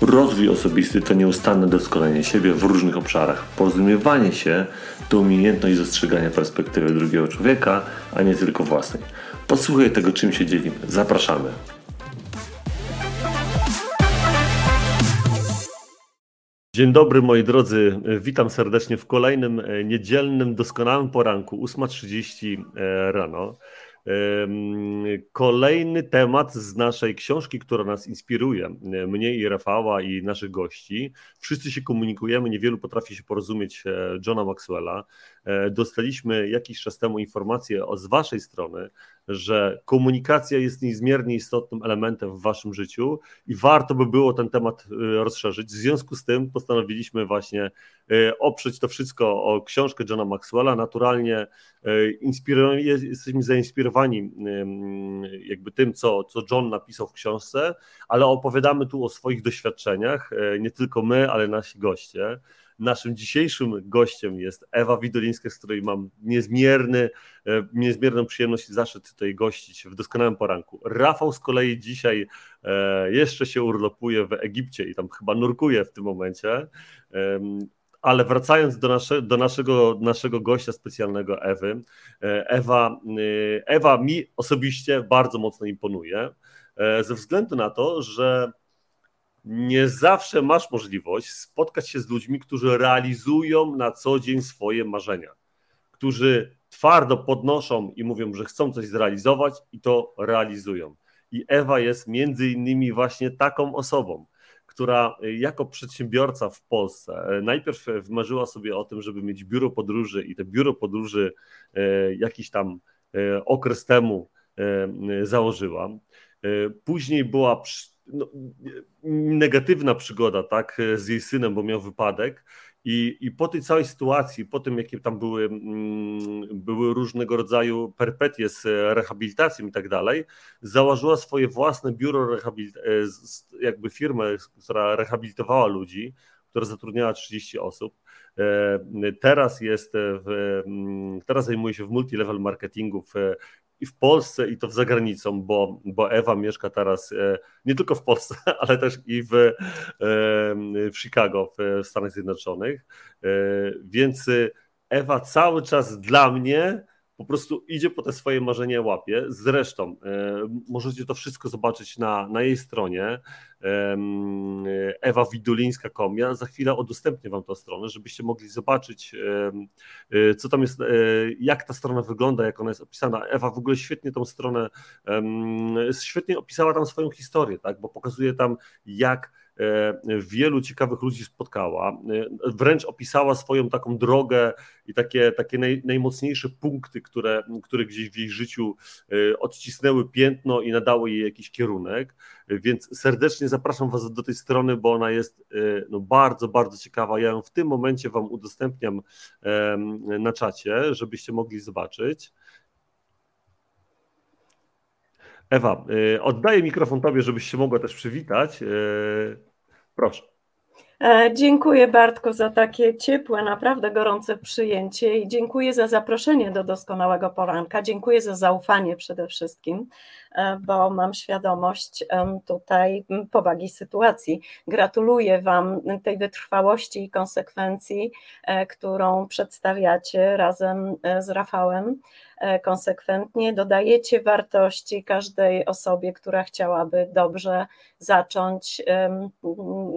Rozwój osobisty to nieustanne doskonalenie siebie w różnych obszarach. Porozumiewanie się to umiejętność dostrzegania perspektywy drugiego człowieka, a nie tylko własnej. Posłuchaj tego, czym się dzielimy. Zapraszamy. Dzień dobry moi drodzy, witam serdecznie w kolejnym e, niedzielnym, doskonałym poranku, 8.30 e, rano. Kolejny temat z naszej książki, która nas inspiruje, mnie i Rafała i naszych gości. Wszyscy się komunikujemy, niewielu potrafi się porozumieć e, Johna Maxwella. E, dostaliśmy jakiś czas temu informację z Waszej strony, że komunikacja jest niezmiernie istotnym elementem w Waszym życiu i warto by było ten temat e, rozszerzyć. W związku z tym postanowiliśmy właśnie e, oprzeć to wszystko o książkę Johna Maxwella. Naturalnie jesteśmy zainspirowani jakby tym, co, co John napisał w książce, ale opowiadamy tu o swoich doświadczeniach, nie tylko my, ale nasi goście. Naszym dzisiejszym gościem jest Ewa Widolińska, z której mam niezmierny, e, niezmierną przyjemność zaszedł tutaj gościć w doskonałym poranku. Rafał z kolei dzisiaj e, jeszcze się urlopuje w Egipcie i tam chyba nurkuje w tym momencie. Ale wracając do, nasze, do naszego, naszego gościa specjalnego Ewy, e, Ewa, Ewa mi osobiście bardzo mocno imponuje, ze względu na to, że nie zawsze masz możliwość spotkać się z ludźmi, którzy realizują na co dzień swoje marzenia, którzy twardo podnoszą i mówią, że chcą coś zrealizować i to realizują. I Ewa jest między innymi właśnie taką osobą, która jako przedsiębiorca w Polsce e, najpierw wymarzyła sobie o tym, żeby mieć biuro podróży i te biuro podróży e, jakiś tam okres temu założyła. Później była no, negatywna przygoda, tak, z jej synem, bo miał wypadek. I, I po tej całej sytuacji, po tym, jakie tam były, mm, były różnego rodzaju perpetie z rehabilitacją i tak dalej, założyła swoje własne biuro, rehabilit- e, jakby firmę, która rehabilitowała ludzi, która zatrudniała 30 osób. E, teraz jest w, mm, teraz zajmuje się w multilevel marketingu w i w Polsce, i to w zagranicą, bo, bo Ewa mieszka teraz e, nie tylko w Polsce, ale też i w, e, w Chicago, w Stanach Zjednoczonych. E, więc Ewa cały czas dla mnie po prostu idzie po te swoje marzenia, łapie. Zresztą e, możecie to wszystko zobaczyć na, na jej stronie e, Ewa Widulińska.com. Ja za chwilę udostępnię Wam tę stronę, żebyście mogli zobaczyć, e, co tam jest, jak ta strona wygląda, jak ona jest opisana. Ewa w ogóle świetnie tą stronę, świetnie opisała tam swoją historię, tak, bo pokazuje tam, jak E, wielu ciekawych ludzi spotkała. E, wręcz opisała swoją taką drogę i takie, takie naj, najmocniejsze punkty, które, które gdzieś w jej życiu e, odcisnęły piętno i nadały jej jakiś kierunek. Więc serdecznie zapraszam Was do tej strony, bo ona jest no, bardzo, bardzo ciekawa. Ja ją w tym momencie Wam udostępniam na czacie, żebyście mogli zobaczyć. Ewa, oddaję mikrofon Tobie, żebyś się mogła też przywitać. Proszę. E, dziękuję Bartku za takie ciepłe, naprawdę gorące przyjęcie i dziękuję za zaproszenie do doskonałego poranka. Dziękuję za zaufanie przede wszystkim, bo mam świadomość tutaj powagi sytuacji. Gratuluję Wam tej wytrwałości i konsekwencji, e, którą przedstawiacie razem z Rafałem. E, konsekwentnie, dodajecie wartości każdej osobie, która chciałaby dobrze zacząć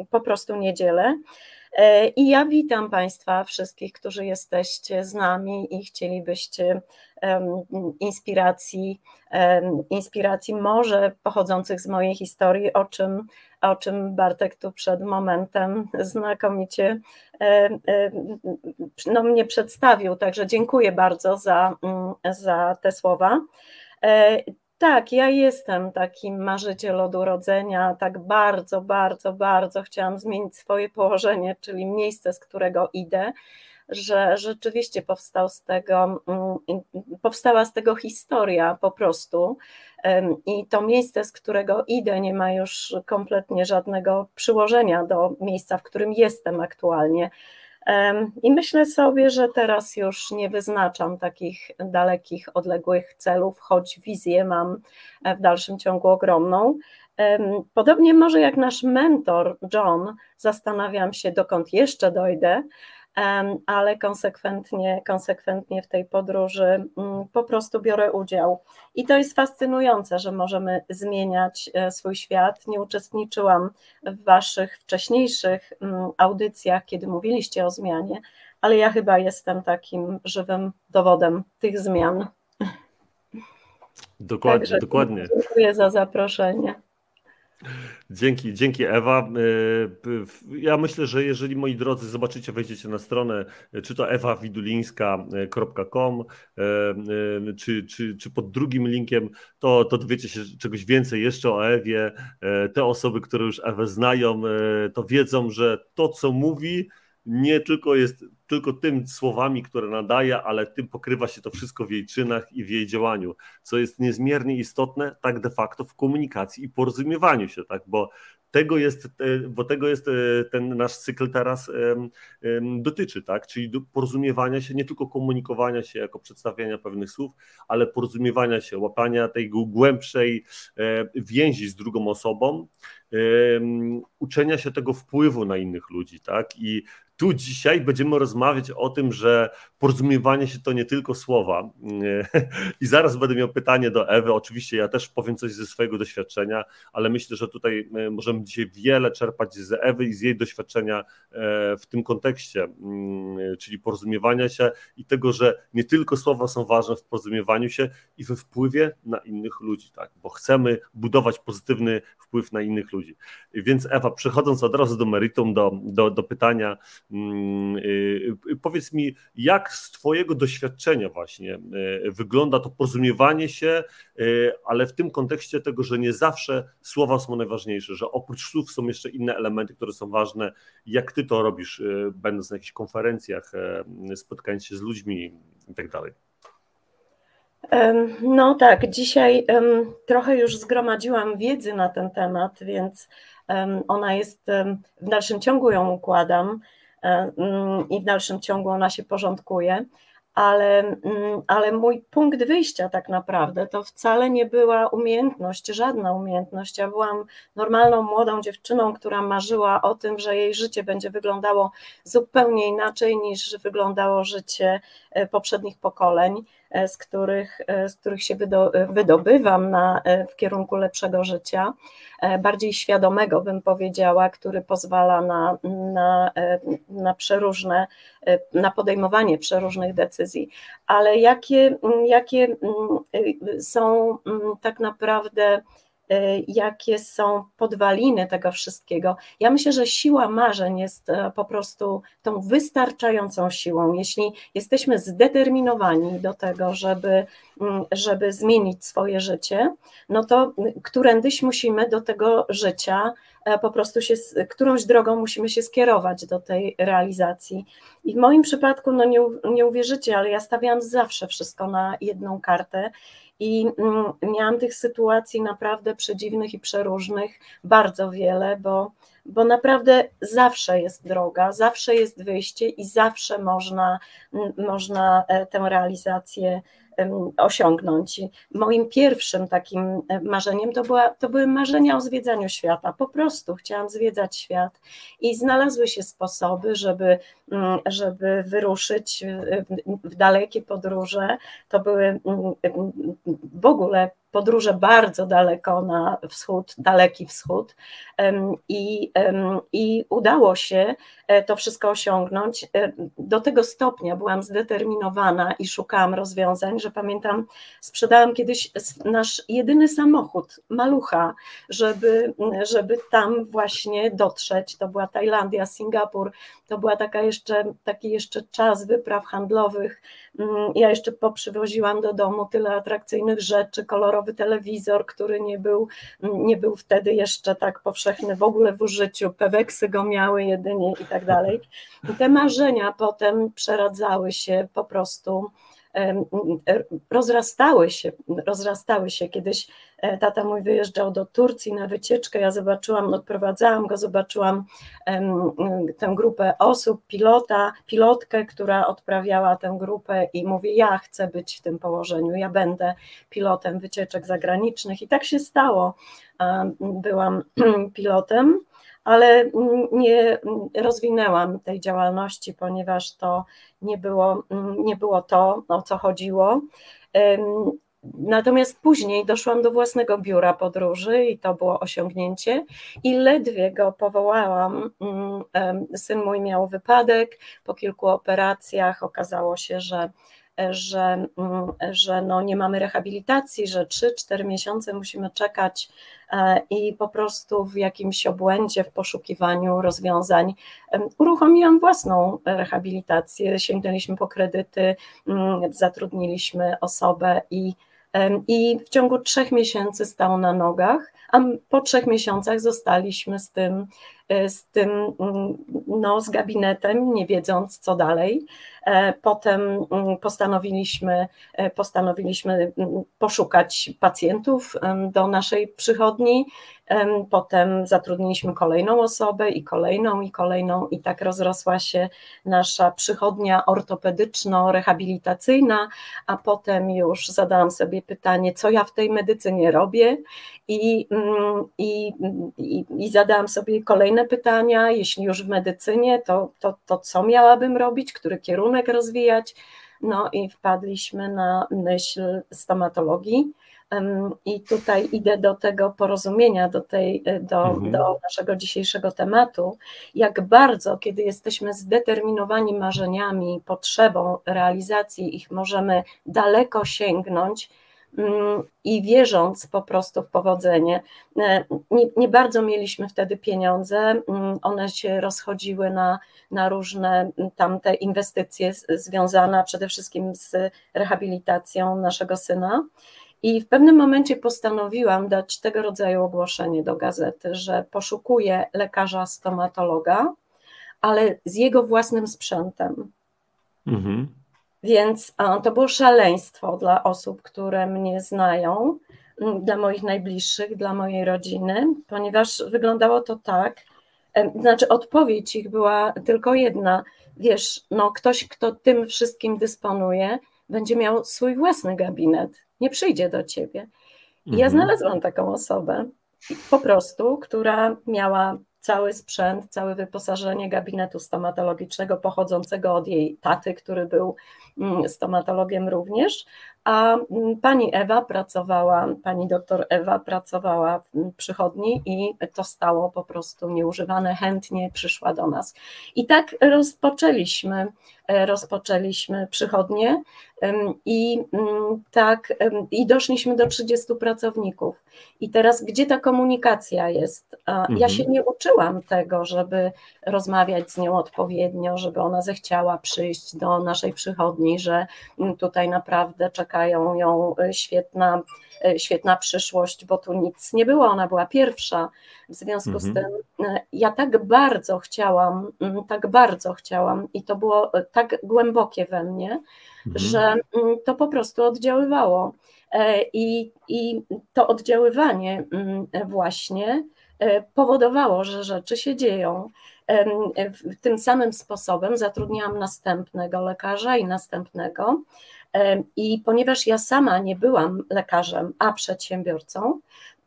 po prostu niedzielę. E, I ja witam Państwa wszystkich, którzy jesteście z nami i chcielibyście inspiracji, inspiracji może pochodzących z mojej historii, o czym, o czym Bartek tu przed momentem znakomicie no, mnie przedstawił. Także dziękuję bardzo za, za te słowa. Tak, ja jestem takim marzyciel od urodzenia. Tak bardzo, bardzo, bardzo chciałam zmienić swoje położenie, czyli miejsce, z którego idę że rzeczywiście powstał z tego, mm, powstała z tego historia po prostu. I to miejsce, z którego idę, nie ma już kompletnie żadnego przyłożenia do miejsca, w którym jestem aktualnie. I myślę sobie, że teraz już nie wyznaczam takich dalekich, odległych celów, choć wizję mam e, w dalszym ciągu ogromną. Podobnie może jak nasz mentor John, zastanawiam się, dokąd jeszcze dojdę, ale konsekwentnie, konsekwentnie w tej podróży mm, po prostu biorę udział. I to jest fascynujące, że możemy zmieniać e, swój świat. Nie uczestniczyłam w Waszych wcześniejszych mm, audycjach, kiedy mówiliście o zmianie, ale ja chyba jestem takim żywym dowodem tych zmian. Dokładnie, Także dokładnie. Dziękuję za zaproszenie. Dzięki, dzięki Ewa. E, ja myślę, że jeżeli moi drodzy zobaczycie, wejdziecie na stronę, e, czy to ewawidulińska.com, e, czy, czy, czy pod drugim linkiem, to, to dowiecie się czegoś więcej jeszcze o Ewie. Te osoby, które już Ewę znają, to wiedzą, że to, co mówi, nie tylko jest tylko tym słowami, które nadaje, ale tym pokrywa się to wszystko w jej czynach i w jej działaniu, co jest niezmiernie istotne tak de facto w komunikacji i porozumiewaniu się, tak, bo tego jest, e, bo tego jest e, ten nasz cykl teraz dotyczy, tak? Czyli porozumiewania się, nie tylko komunikowania się jako przedstawiania pewnych słów, ale porozumiewania się, łapania tej głębszej e, więzi z drugą osobą, uczenia się tego wpływu na innych ludzi, tak? I tu dzisiaj będziemy rozmawiać o tym, że porozumiewanie się to nie tylko słowa. I zaraz będę miał pytanie do Ewy. Oczywiście ja też powiem coś ze swojego doświadczenia, ale myślę, że tutaj e, możemy dzisiaj wiele czerpać z Ewy i z jej doświadczenia e, w tym kontekście, mm, czyli porozumiewania się i tego, że nie tylko słowa są ważne w porozumiewaniu się i we wpływie na innych ludzi, tak? bo chcemy budować pozytywny wpływ na innych ludzi. Więc Ewa, przechodząc od razu do meritum, do, do, do pytania, powiedz mi, jak z Twojego doświadczenia właśnie y, wygląda to porozumiewanie się, ale w tym kontekście tego, że nie zawsze słowa są najważniejsze, że oprócz słów są jeszcze inne elementy, które są ważne. Jak Ty to robisz, będąc na jakichś konferencjach, spotkając się z ludźmi i tak dalej? No tak, dzisiaj trochę już zgromadziłam wiedzy na ten temat, więc ona jest, w dalszym ciągu ją układam i w dalszym ciągu ona się porządkuje, ale, ale mój punkt wyjścia tak naprawdę to wcale nie była umiejętność, żadna umiejętność. Ja byłam normalną młodą dziewczyną, która marzyła o tym, że jej życie będzie wyglądało zupełnie inaczej niż wyglądało życie e, poprzednich pokoleń. E, z których, e, z których się wydobywam na, e, w kierunku lepszego życia, bardziej świadomego bym powiedziała, który pozwala na, na, na przeróżne, na podejmowanie przeróżnych decyzji. Ale jakie, jakie są tak naprawdę jakie są podwaliny tego wszystkiego. Ja myślę, że siła marzeń jest e, po prostu tą wystarczającą siłą. Jeśli jesteśmy zdeterminowani do tego, żeby, mm, żeby zmienić swoje życie, no to którędyś musimy do tego życia e, po prostu się, którąś drogą musimy się skierować do tej realizacji. I w moim przypadku, no nie, nie uwierzycie, ale ja stawiam zawsze wszystko na jedną kartę i mm, miałam tych sytuacji naprawdę przedziwnych i przeróżnych bardzo wiele, bo, bo naprawdę zawsze jest droga, zawsze jest wyjście i zawsze można, można e, tę realizację osiągnąć. Moim pierwszym takim marzeniem to, była, to były marzenia o zwiedzaniu świata. Po prostu chciałam zwiedzać świat i znalazły się sposoby, żeby, mm, żeby wyruszyć w dalekie podróże. To były mm, w ogóle podróże bardzo daleko na wschód, daleki wschód i, i udało się e, to wszystko osiągnąć. E, do tego stopnia byłam zdeterminowana i szukałam rozwiązań, że pamiętam, sprzedałam kiedyś nasz jedyny samochód, malucha, żeby, żeby tam właśnie dotrzeć. To była Tajlandia, Singapur, to była taka jeszcze, taki jeszcze czas wypraw handlowych ja jeszcze poprzywoziłam do domu tyle atrakcyjnych rzeczy, kolorowy telewizor, który nie był, mm, nie był wtedy jeszcze tak powszechny w ogóle w użyciu, peweksy go miały jedynie i tak dalej. I te marzenia potem przeradzały się po prostu rozrastały się, rozrastały się. Kiedyś e, tata mój wyjeżdżał do Turcji na wycieczkę, ja zobaczyłam, odprowadzałam go, zobaczyłam tę grupę osób, pilota, pilotkę, która odprawiała tę grupę i mówię, ja chcę być w tym położeniu, ja będę pilotem wycieczek zagranicznych i tak się stało. Byłam pilotem ale nie rozwinęłam tej działalności, ponieważ to nie było, nie było to, o co chodziło. Natomiast później doszłam do własnego biura podróży i to było osiągnięcie i ledwie go powołałam. Syn mój miał wypadek, po kilku operacjach okazało się, że że, mm, że no nie mamy rehabilitacji, że 3-4 miesiące musimy czekać e, i po prostu w jakimś obłędzie, w poszukiwaniu rozwiązań uruchomiłam własną rehabilitację, sięgnęliśmy po kredyty, mm, zatrudniliśmy osobę i i w ciągu trzech miesięcy stał na nogach, a po trzech miesiącach zostaliśmy z tym, e, z tym mm, no, z gabinetem, nie wiedząc co dalej. E, potem mm, postanowiliśmy, e, postanowiliśmy mm, poszukać pacjentów do naszej przychodni. Potem zatrudniliśmy kolejną osobę i kolejną i kolejną i tak rozrosła się nasza przychodnia ortopedyczno-rehabilitacyjna, a potem już zadałam sobie pytanie, co ja w tej medycynie robię? I, i, i, i zadałam sobie kolejne pytania, jeśli już w medycynie, to, to, to co miałabym robić, który kierunek kierunek rozwijać. No i wpadliśmy na myśl stomatologii. I tutaj idę do tego porozumienia, do, tej, do, mhm. do naszego dzisiejszego tematu, jak bardzo, kiedy jesteśmy zdeterminowani marzeniami, potrzebą realizacji ich, możemy daleko sięgnąć i wierząc po prostu w powodzenie. E, nie, nie, bardzo mieliśmy wtedy pieniądze, mm, one się rozchodziły na, na różne mm, tamte inwestycje związane przede wszystkim z rehabilitacją naszego syna. I w pewnym momencie postanowiłam dać tego rodzaju ogłoszenie do gazety, że poszukuję lekarza stomatologa, ale z jego własnym sprzętem. Mhm. Więc to było szaleństwo dla osób, które mnie znają, dla moich najbliższych, dla mojej rodziny, ponieważ wyglądało to tak, znaczy odpowiedź ich była tylko jedna. Wiesz, no ktoś, kto tym wszystkim dysponuje, będzie miał swój własny gabinet, nie przyjdzie do ciebie. I ja mhm. znalazłam taką osobę, po prostu, która miała cały sprzęt, całe wyposażenie gabinetu stomatologicznego pochodzącego od jej taty, który był mm, stomatologiem również, a mm, pani Ewa pracowała, pani doktor Ewa pracowała w przychodni i to stało po prostu nieużywane, chętnie przyszła do nas. I tak rozpoczęliśmy, e, rozpoczęliśmy przychodnie i mm, tak i doszliśmy do 30 pracowników. I teraz gdzie ta komunikacja jest? Mhm. Ja się nie uczyłam tego, żeby rozmawiać z nią odpowiednio, żeby ona zechciała przyjść do naszej przychodni, że mm, tutaj naprawdę czekają ją y, świetna, y, świetna przyszłość, bo tu nic nie było, ona była pierwsza. W związku mhm. z tym y, ja tak bardzo chciałam, mm, tak bardzo chciałam i to było tak głębokie we mnie, mhm. że mm, to po prostu oddziaływało. E, I, I to oddziaływanie właśnie e, powodowało, że rzeczy się dzieją. Tym samym sposobem zatrudniałam następnego lekarza i następnego. I ponieważ ja sama nie byłam lekarzem, a przedsiębiorcą,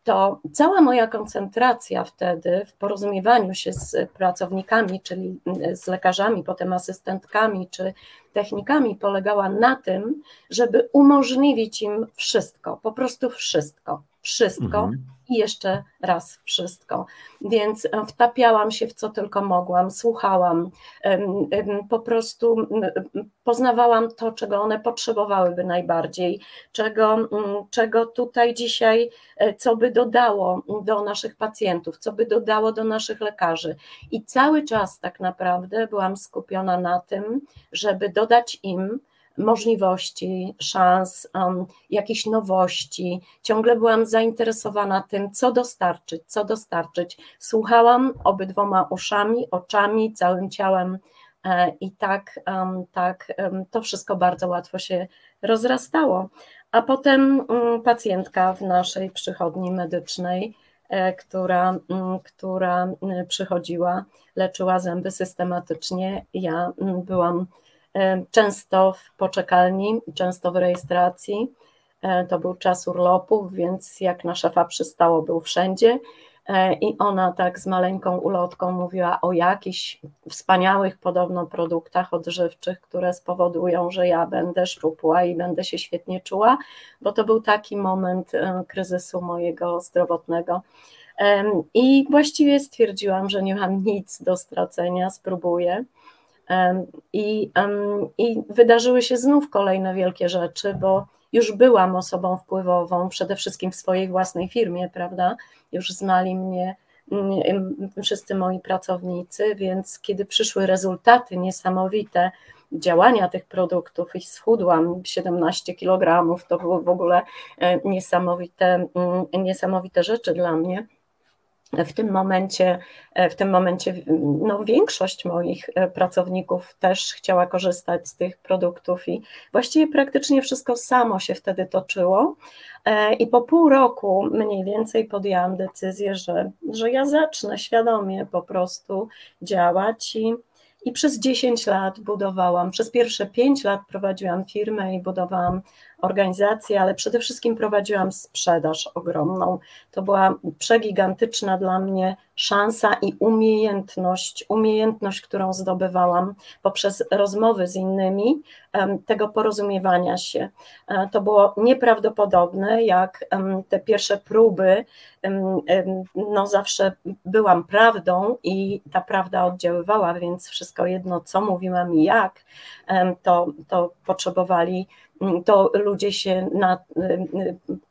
to cała moja koncentracja wtedy w porozumiewaniu się z pracownikami, czyli z lekarzami, potem asystentkami czy technikami, polegała na tym, żeby umożliwić im wszystko, po prostu wszystko wszystko mhm. i jeszcze raz wszystko. Więc e, wtapiałam się w co tylko mogłam, słuchałam, po prostu poznawałam to, czego one potrzebowałyby najbardziej, czego, czego tutaj dzisiaj, e, co by dodało do naszych pacjentów, co by dodało do naszych lekarzy. I cały czas tak naprawdę byłam skupiona na tym, żeby dodać im możliwości, szans, um, jakichś nowości. Ciągle byłam zainteresowana tym, co dostarczyć, co dostarczyć. Słuchałam obydwoma uszami, oczami, całym ciałem e, i tak, tak to wszystko bardzo łatwo się rozrastało. A potem um, pacjentka w naszej przychodni medycznej, e, która, um, która przychodziła, leczyła zęby systematycznie. Ja byłam często w poczekalni, często w rejestracji. E, to był czas urlopów, więc jak na szefa przystało, był wszędzie. E, I ona tak z maleńką ulotką mówiła o jakichś wspaniałych podobno produktach odżywczych, które spowodują, że ja będę szczupła i będę się świetnie czuła, bo to był taki moment e, kryzysu mojego zdrowotnego. I właściwie stwierdziłam, że nie mam nic do stracenia, spróbuję. I, I wydarzyły się znów kolejne wielkie rzeczy, bo już byłam osobą wpływową, przede wszystkim w swojej własnej firmie, prawda? Już znali mnie wszyscy moi pracownicy, więc kiedy przyszły rezultaty niesamowite działania tych produktów i schudłam 17 kg, to były w ogóle e, niesamowite, niesamowite rzeczy dla mnie w tym momencie, e, w tym momencie no, większość moich e, pracowników też chciała korzystać z tych produktów i właściwie praktycznie wszystko samo się wtedy toczyło. E, I po pół roku mniej więcej podjęłam decyzję, że, że ja zacznę świadomie po prostu działać i i przez 10 lat budowałam, przez pierwsze 5 lat prowadziłam firmę i budowałam organizację, ale przede wszystkim prowadziłam sprzedaż ogromną. To była przegigantyczna dla mnie szansa i umiejętność, umiejętność, którą zdobywałam poprzez rozmowy z innymi, tego porozumiewania się. E, to było nieprawdopodobne, jak te pierwsze próby, no zawsze byłam prawdą i ta prawda oddziaływała, więc wszystko jedno, co mówiłam i jak, to, to potrzebowali to ludzie się na,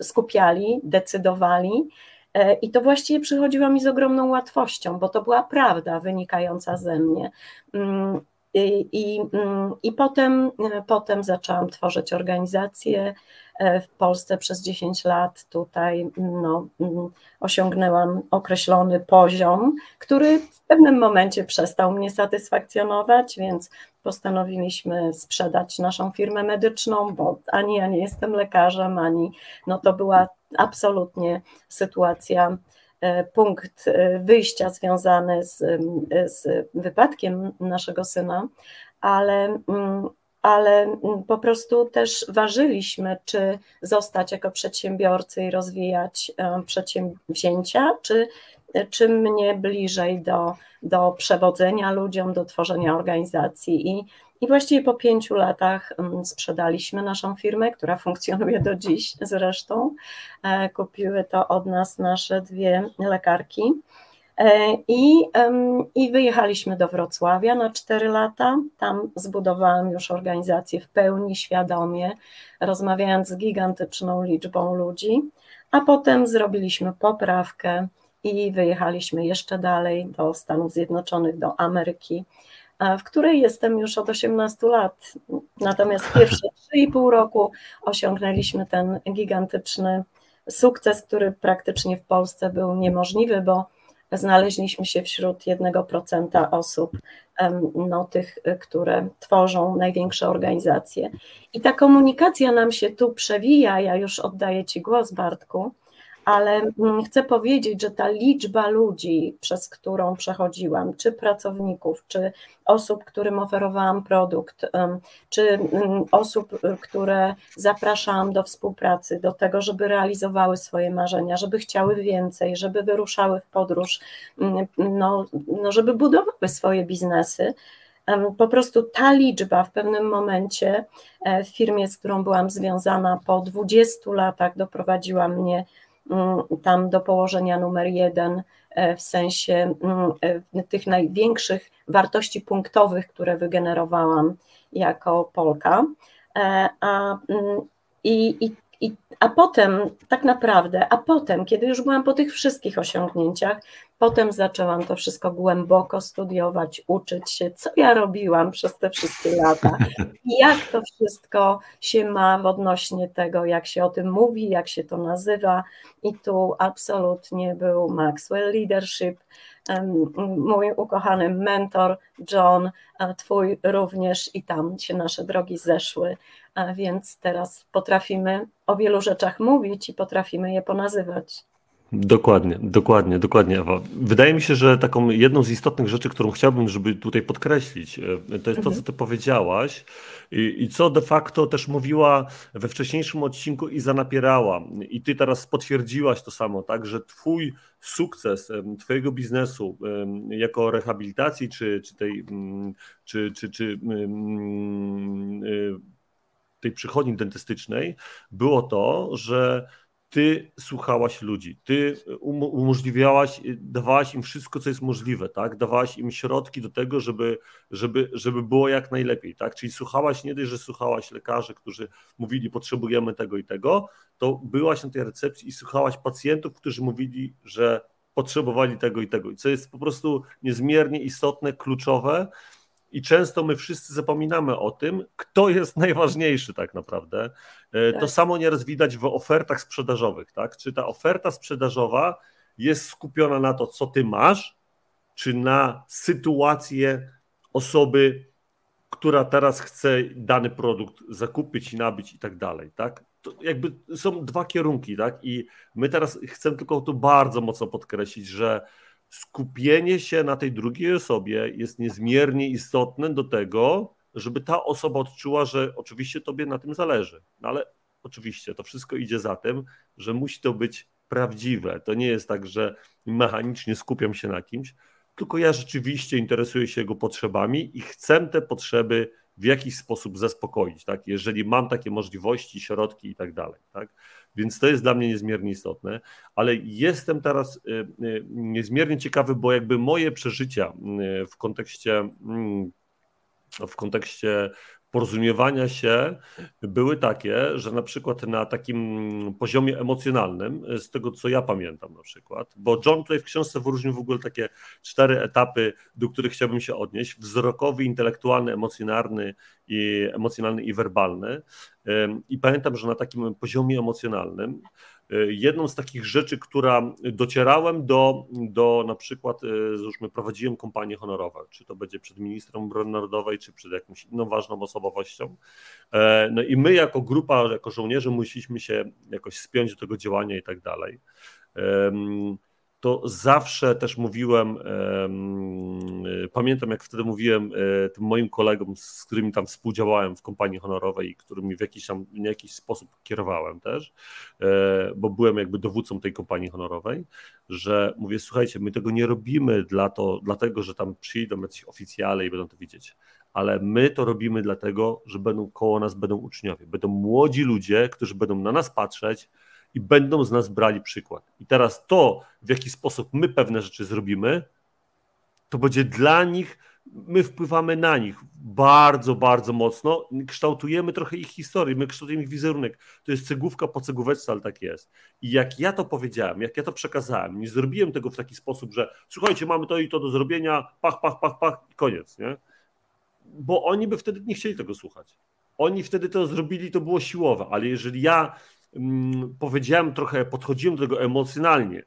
skupiali, decydowali. E, I to właściwie przychodziło mi z ogromną łatwością, bo to była prawda wynikająca ze mnie. Mm, I, i, mm, i potem, potem zaczęłam tworzyć organizację e, w Polsce przez 10 lat. Tutaj no, mm, osiągnęłam określony poziom, który w pewnym momencie przestał mnie satysfakcjonować, więc postanowiliśmy sprzedać naszą firmę medyczną, bo ani ja nie jestem lekarzem, ani no to była absolutnie sytuacja, e, punkt e, wyjścia związany z, z wypadkiem naszego syna, ale ale po prostu też ważyliśmy, czy zostać jako przedsiębiorcy i rozwijać e, przedsięwzięcia, czy, czy mnie bliżej do, do przewodzenia ludziom, do tworzenia organizacji. I, i właściwie po pięciu latach mm, sprzedaliśmy naszą firmę, która funkcjonuje do dziś zresztą. E, kupiły to od nas nasze dwie lekarki. E, I, I wyjechaliśmy do Wrocławia na 4 lata. Tam zbudowałam już organizację w pełni świadomie, rozmawiając z gigantyczną liczbą ludzi, a potem zrobiliśmy poprawkę i wyjechaliśmy jeszcze dalej do Stanów Zjednoczonych, do Ameryki, w której jestem już od 18 lat. Natomiast pierwsze 3,5 roku osiągnęliśmy ten gigantyczny sukces, który praktycznie w Polsce był niemożliwy, bo znaleźliśmy się wśród 1% osób, no, tych, które tworzą największe organizacje. I ta komunikacja nam się tu przewija. Ja już oddaję Ci głos, Bartku ale mm, chcę powiedzieć, że ta liczba ludzi, przez którą przechodziłam, czy pracowników, czy osób, którym oferowałam produkt, czy mm, osób, które zapraszałam do współpracy, do tego, żeby realizowały swoje marzenia, żeby chciały więcej, żeby wyruszały w podróż, mm, no, no żeby budowały swoje biznesy. Po prostu ta liczba w pewnym momencie e, w firmie, z którą byłam związana po 20 latach, doprowadziła mnie tam do położenia numer jeden e, w sensie mm, e, tych największych wartości punktowych, które wygenerowałam jako Polka. E, a, mm, i, i, a potem, tak naprawdę, a potem, kiedy już byłam po tych wszystkich osiągnięciach, Potem zaczęłam to wszystko głęboko studiować, uczyć się, co ja robiłam przez te wszystkie lata jak to wszystko się ma w odnośnie tego, jak się o tym mówi, jak się to nazywa. I tu absolutnie był Maxwell Leadership, mój ukochany mentor John, twój również i tam się nasze drogi zeszły, więc teraz potrafimy o wielu rzeczach mówić i potrafimy je ponazywać. Dokładnie, dokładnie, dokładnie, Ewa. Wydaje mi się, że taką jedną z istotnych rzeczy, którą chciałbym, żeby tutaj podkreślić, e, to jest to, co mhm. ty powiedziałaś i, i co de facto też mówiła we wcześniejszym odcinku i zanapierała. I ty teraz potwierdziłaś to samo, tak, że twój sukces twojego biznesu jako rehabilitacji, czy, czy tej, mm, czy, czy, czy mm, y, tej przychodni dentystycznej, było to, że ty słuchałaś ludzi, ty um, umożliwiałaś, dawałaś im wszystko, co jest możliwe, tak? Dawałaś im środki do tego, żeby, żeby, żeby było jak najlepiej, tak? Czyli słuchałaś nie dość, że słuchałaś lekarzy, którzy mówili, potrzebujemy tego i tego, to byłaś na tej recepcji i słuchałaś pacjentów, którzy mówili, że potrzebowali tego i tego. I co jest po prostu niezmiernie istotne, kluczowe, i często my wszyscy zapominamy o tym, kto jest najważniejszy tak naprawdę. E, tak. To samo nieraz widać w ofertach sprzedażowych, tak? Czy ta oferta sprzedażowa jest skupiona na to, co ty masz, czy na sytuację osoby, która teraz chce dany produkt zakupić i nabyć i tak dalej, tak? To jakby są dwa kierunki, tak? I my teraz chcemy tylko tu bardzo mocno podkreślić, że skupienie się na tej drugiej osobie jest niezmiernie istotne do tego, żeby ta osoba odczuła, że oczywiście tobie na tym zależy. No ale oczywiście to wszystko idzie za tym, że musi to być prawdziwe. To nie jest tak, że mechanicznie skupiam się na kimś, tylko ja rzeczywiście interesuję się jego potrzebami i chcę te potrzeby w jakiś sposób zaspokoić, tak? jeżeli mam takie możliwości, środki i tak dalej. Tak? Więc to jest dla mnie niezmiernie istotne, ale jestem teraz y, y, niezmiernie ciekawy, bo jakby moje przeżycia y, w kontekście mm, w kontekście porozumiewania się były takie, że na przykład na takim poziomie emocjonalnym, z tego co ja pamiętam na przykład, bo John tutaj w książce wyróżnił w ogóle takie cztery etapy, do których chciałbym się odnieść: wzrokowy, intelektualny, emocjonalny i emocjonalny i werbalny. I pamiętam, że na takim poziomie emocjonalnym jedną z takich rzeczy, która docierałem do, do na przykład, e, załóżmy, prowadziłem kompanię honorową, czy to będzie przed ministrem obrony narodowej, czy przed jakąś inną ważną osobowością. E, no i my jako grupa, jako żołnierze musieliśmy się jakoś spiąć do tego działania i tak dalej to zawsze też mówiłem, pamiętam jak wtedy mówiłem e, tym moim kolegom, z którymi tam współdziałałem w kompanii honorowej i którymi w jakiś, tam, w jakiś sposób kierowałem też, e, bo byłem jakby dowódcą tej kompanii honorowej, że mówię, słuchajcie, my tego nie robimy dla to, dlatego, że tam przyjdą jacyś oficjale i będą to widzieć, ale my to robimy dlatego, że będą koło nas będą uczniowie, będą młodzi ludzie, którzy będą na nas patrzeć, i będą z nas brali przykład. I teraz to, w jaki sposób my pewne rzeczy zrobimy, to będzie dla nich, my wpływamy na nich bardzo, bardzo mocno, kształtujemy trochę ich historię, my kształtujemy ich wizerunek. To jest cegłówka po cegłóweczce, ale tak jest. I jak ja to powiedziałem, jak ja to przekazałem, nie zrobiłem tego w taki sposób, że słuchajcie, mamy to i to do zrobienia, pach, pach, pach, pach, koniec, nie? Bo oni by wtedy nie chcieli tego słuchać. Oni wtedy to zrobili, to było siłowe, ale jeżeli ja powiedziałem trochę, podchodziłem do tego emocjonalnie,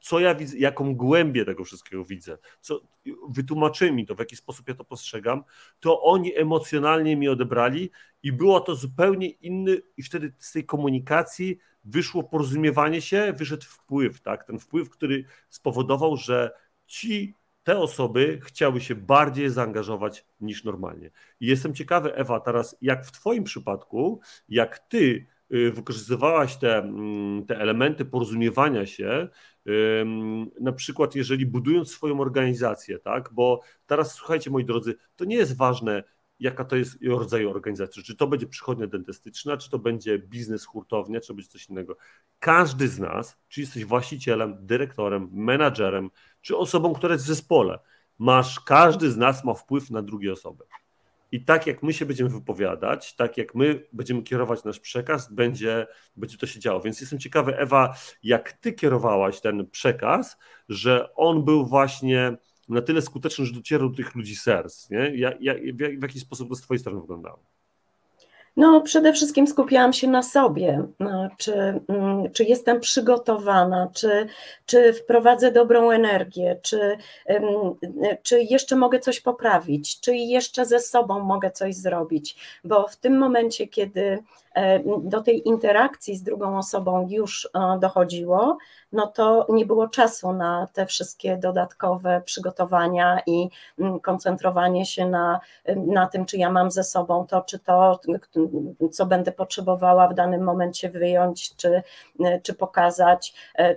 co ja widzę, jaką głębię tego wszystkiego widzę, co, wytłumaczyli mi to, w jaki sposób ja to postrzegam, to oni emocjonalnie mi odebrali i było to zupełnie inny i wtedy z tej komunikacji wyszło porozumiewanie się, wyszedł wpływ, tak, ten wpływ, który spowodował, że ci te osoby chciały się bardziej zaangażować niż normalnie. I jestem ciekawy, Ewa, teraz jak w Twoim przypadku, jak Ty wykorzystywałaś te, mm, te elementy porozumiewania się, na przykład jeżeli budując swoją organizację, tak, bo teraz słuchajcie moi drodzy, to nie jest ważne, jaka to jest rodzaj organizacji, czy to będzie przychodnia dentystyczna, czy to będzie biznes hurtownia, czy to będzie coś innego. Każdy z nas, czy jesteś właścicielem, dyrektorem, menadżerem, czy osobą, która jest w zespole, masz, każdy z nas ma wpływ na drugie osoby. I tak jak my się będziemy wypowiadać, tak jak my będziemy kierować nasz przekaz, będzie, będzie to się działo. Więc jestem ciekawy, Ewa, jak ty kierowałaś ten przekaz, że on był właśnie na tyle skuteczny, że docierał do tych ludzi serc. Nie? Ja, ja, w, jaki sposób to z twojej strony wyglądało? No, przede wszystkim skupiałam się na sobie, czy, mm, czy jestem przygotowana, czy, czy wprowadzę dobrą energię, czy, czy jeszcze mogę coś poprawić, czy jeszcze ze sobą mogę coś zrobić, bo w tym momencie, kiedy do tej interakcji z drugą osobą już e, dochodziło, no to nie było czasu na te wszystkie dodatkowe przygotowania i mm, koncentrowanie się na, na tym, czy ja mam ze sobą to, czy to, co będę potrzebowała w danym momencie wyjąć, czy, czy pokazać. E,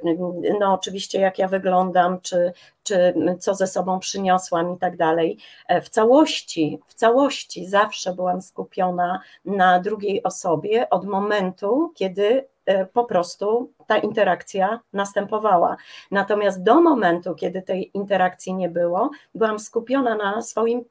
no, oczywiście, jak ja wyglądam, czy, czy co ze sobą przyniosłam i tak dalej. E, w całości, w całości zawsze byłam skupiona na drugiej osobie od momentu, kiedy e, po prostu ta interakcja następowała. Natomiast do momentu, kiedy tej interakcji nie było, byłam skupiona na swoim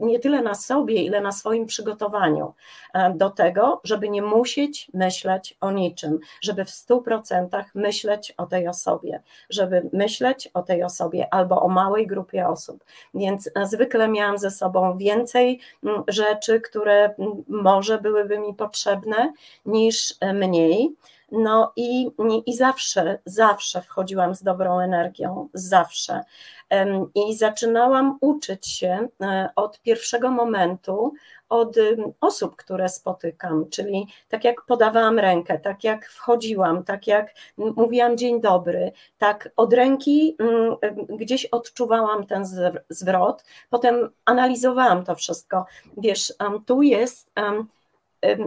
nie tyle na sobie, ile na swoim przygotowaniu e, do tego, żeby nie musieć myśleć o niczym, żeby w stu procentach myśleć o tej osobie, żeby myśleć o tej osobie albo o małej grupie osób. Więc e, zwykle miałam ze sobą więcej rzeczy, które może byłyby mi potrzebne, niż e, mniej. No i, i zawsze, zawsze wchodziłam z dobrą energią, zawsze. I zaczynałam uczyć się e, od pierwszego momentu, od osób, które spotykam, czyli tak jak podawałam rękę, tak jak wchodziłam, tak jak mówiłam dzień dobry, tak od ręki gdzieś odczuwałam ten zwrot, potem analizowałam to wszystko. Wiesz, tu jest,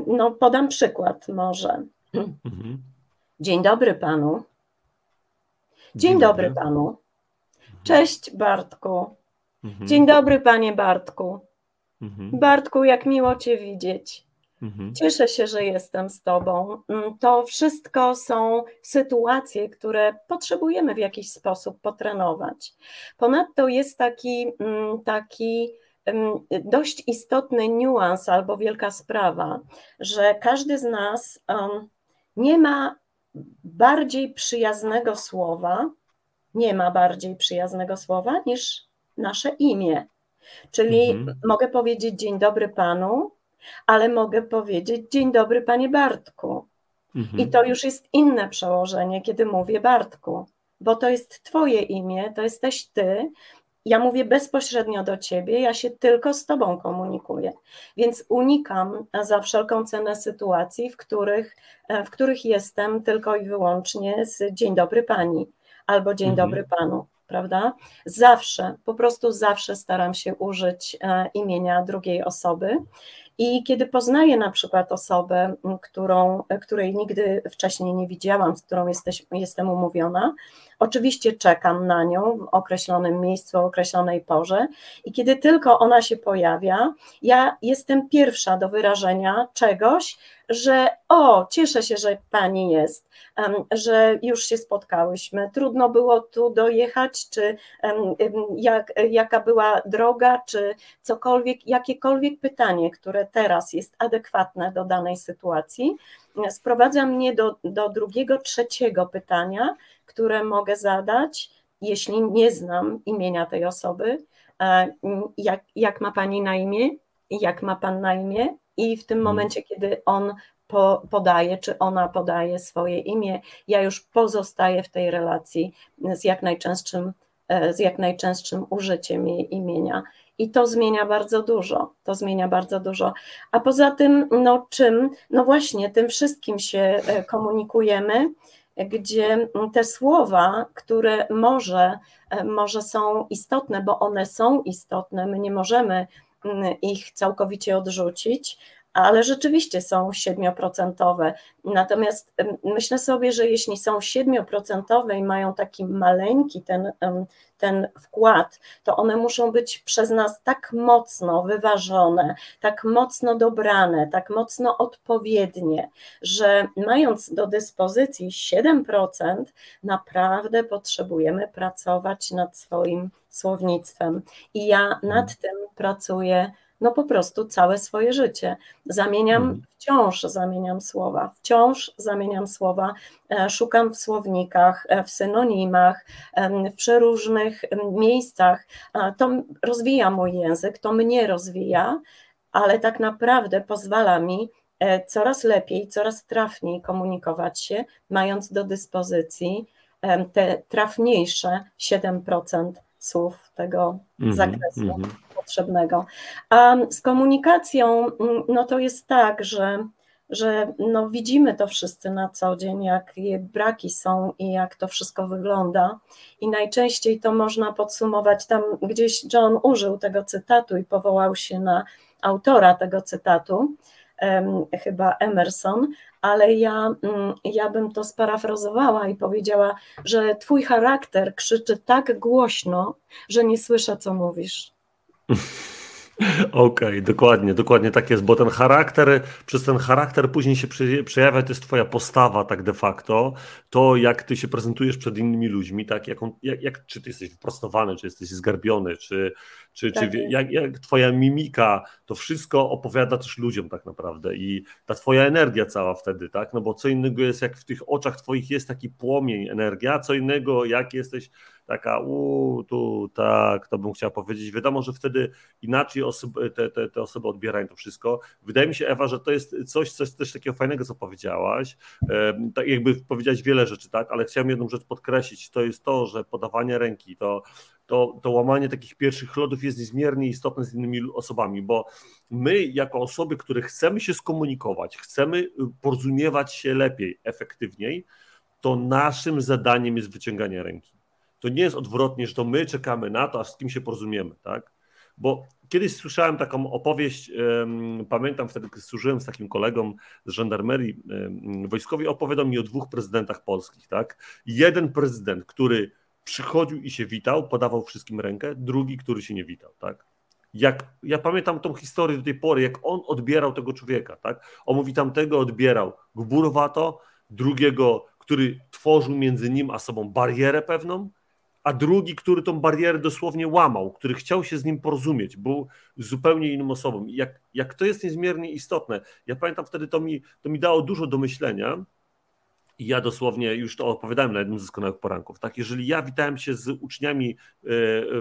no podam przykład może. Mhm. Dzień dobry panu. Dzień, Dzień dobry. dobry panu. Mhm. Cześć Bartku. Mhm. Dzień dobry panie Bartku. Mhm. Bartku, jak miło cię widzieć. Cieszę się, że jestem z Tobą. Mm, to wszystko są sytuacje, które potrzebujemy w jakiś sposób potrenować. Ponadto jest taki, mm, taki dość istotny niuans albo wielka sprawa, że każdy z nas nie ma bardziej przyjaznego słowa, nie ma bardziej przyjaznego słowa niż nasze imię. Czyli mhm. mogę powiedzieć dzień dobry panu, ale mogę powiedzieć dzień dobry panie Bartku. Mhm. I to już jest inne przełożenie, kiedy mówię Bartku, bo to jest twoje imię, to jesteś ty, ja mówię bezpośrednio do ciebie, ja się tylko z tobą komunikuję. Więc unikam za wszelką cenę sytuacji, w których, e, w których jestem tylko i wyłącznie z dzień dobry pani albo dzień mhm. dobry panu, prawda? Zawsze, po prostu zawsze staram się użyć e, imienia drugiej osoby. I kiedy poznaję na przykład osobę, którą, której nigdy wcześniej nie widziałam, z którą jesteś, jestem umówiona, Oczywiście czekam na nią w określonym miejscu, o określonej porze i kiedy tylko ona się pojawia, ja jestem pierwsza do wyrażenia czegoś, że o, cieszę się, że pani jest, że już się spotkałyśmy. Trudno było tu dojechać, czy jak, jaka była droga, czy cokolwiek, jakiekolwiek pytanie, które teraz jest adekwatne do danej sytuacji, sprowadza mnie do, do drugiego, trzeciego pytania, które mogę zadać, jeśli nie znam imienia tej osoby. E, jak, jak ma pani na imię? Jak ma pan na imię? I w tym mhm. momencie, kiedy on po, podaje, czy ona podaje swoje imię, ja już pozostaję w tej relacji z jak najczęstszym, e, z jak najczęstszym użyciem jej imienia. I to zmienia bardzo dużo, to zmienia bardzo dużo. A poza tym, no czym? No właśnie, tym wszystkim się e, komunikujemy gdzie te słowa, które może, e, może są istotne, bo one są istotne, my nie możemy mm, ich całkowicie odrzucić, ale rzeczywiście są 7%. Natomiast myślę sobie, że jeśli są 7% i mają taki maleńki ten, ten wkład, to one muszą być przez nas tak mocno wyważone, tak mocno dobrane, tak mocno odpowiednie, że mając do dyspozycji 7%, naprawdę potrzebujemy pracować nad swoim słownictwem. I ja nad tym pracuję no po prostu całe swoje życie. Zamieniam, mhm. wciąż zamieniam słowa, wciąż zamieniam słowa, e, szukam w słownikach, e, w synonimach, w przeróżnych miejscach. To rozwija mój język, to mnie rozwija, ale tak naprawdę pozwala mi e, coraz lepiej, coraz trafniej komunikować się, mając do dyspozycji te trafniejsze 7% słów tego mm -hmm, zakresu mm -hmm. Potrzebnego. A z komunikacją, mm, no to jest tak, że, że no widzimy to wszyscy na co dzień, jakie braki są i jak to wszystko wygląda. I najczęściej to można podsumować, tam gdzieś John użył tego cytatu i powołał się na autora tego cytatu, chyba Emerson, ale ja, mm, ja bym to sparafrazowała i powiedziała, że twój charakter krzyczy tak głośno, że nie słyszę, co mówisz. Okej, okay, dokładnie, dokładnie tak jest, bo ten charakter, przez ten charakter później się przejawia, to jest twoja postawa tak de facto, to jak ty się prezentujesz przed innymi ludźmi, tak, jak, on, jak, jak czy ty jesteś wyprostowany, czy jesteś zgarbiony, czy, czy, tak czy jak, jak twoja mimika, to wszystko opowiada też ludziom tak naprawdę i ta twoja energia cała wtedy, tak, no bo co innego jest, jak w tych oczach twoich jest taki płomień, energia, co innego jak jesteś taka, u tu tak, to bym chciał powiedzieć. Wiadomo, że wtedy inaczej osoby, te, te, te osoby odbierają to wszystko. Wydaje mi się, Ewa, że to jest coś, coś też takiego fajnego, co powiedziałaś. Tak jakby powiedziałeś wiele rzeczy, tak, ale chciałem jedną rzecz podkreślić, to jest to, że podawanie ręki, to to, to łamanie takich pierwszych lodów jest niezmiernie istotne z innymi osobami, bo my, jako osoby, które chcemy się skomunikować, chcemy y, porozumiewać się lepiej, efektywniej, to naszym zadaniem jest wyciąganie ręki. To nie jest odwrotnie, że to my czekamy na to, aż z kim się porozumiemy, tak? Bo kiedyś słyszałem taką opowieść, pamiętam wtedy, kiedy służyłem z takim kolegą z żandarmerii um, wojskowej, opowiadał mi o dwóch prezydentach polskich, tak? Jeden prezydent, który przychodził i się witał, podawał wszystkim rękę, drugi, który się nie witał, tak? Jak, ja pamiętam tą historię do tej pory, jak on odbierał tego człowieka, tak? On mówi, tamtego odbierał gburowato, drugiego, który tworzył między nim a sobą barierę pewną, a drugi, który tą barierę dosłownie łamał, który chciał się z nim porozumieć, był zupełnie inną osobą. Jak, jak to jest niezmiernie istotne. Ja pamiętam wtedy, to mi, to mi dało dużo do myślenia, i ja dosłownie już to opowiadałem na jednym z doskonałych poranków. Tak, jeżeli ja witałem się z uczniami e,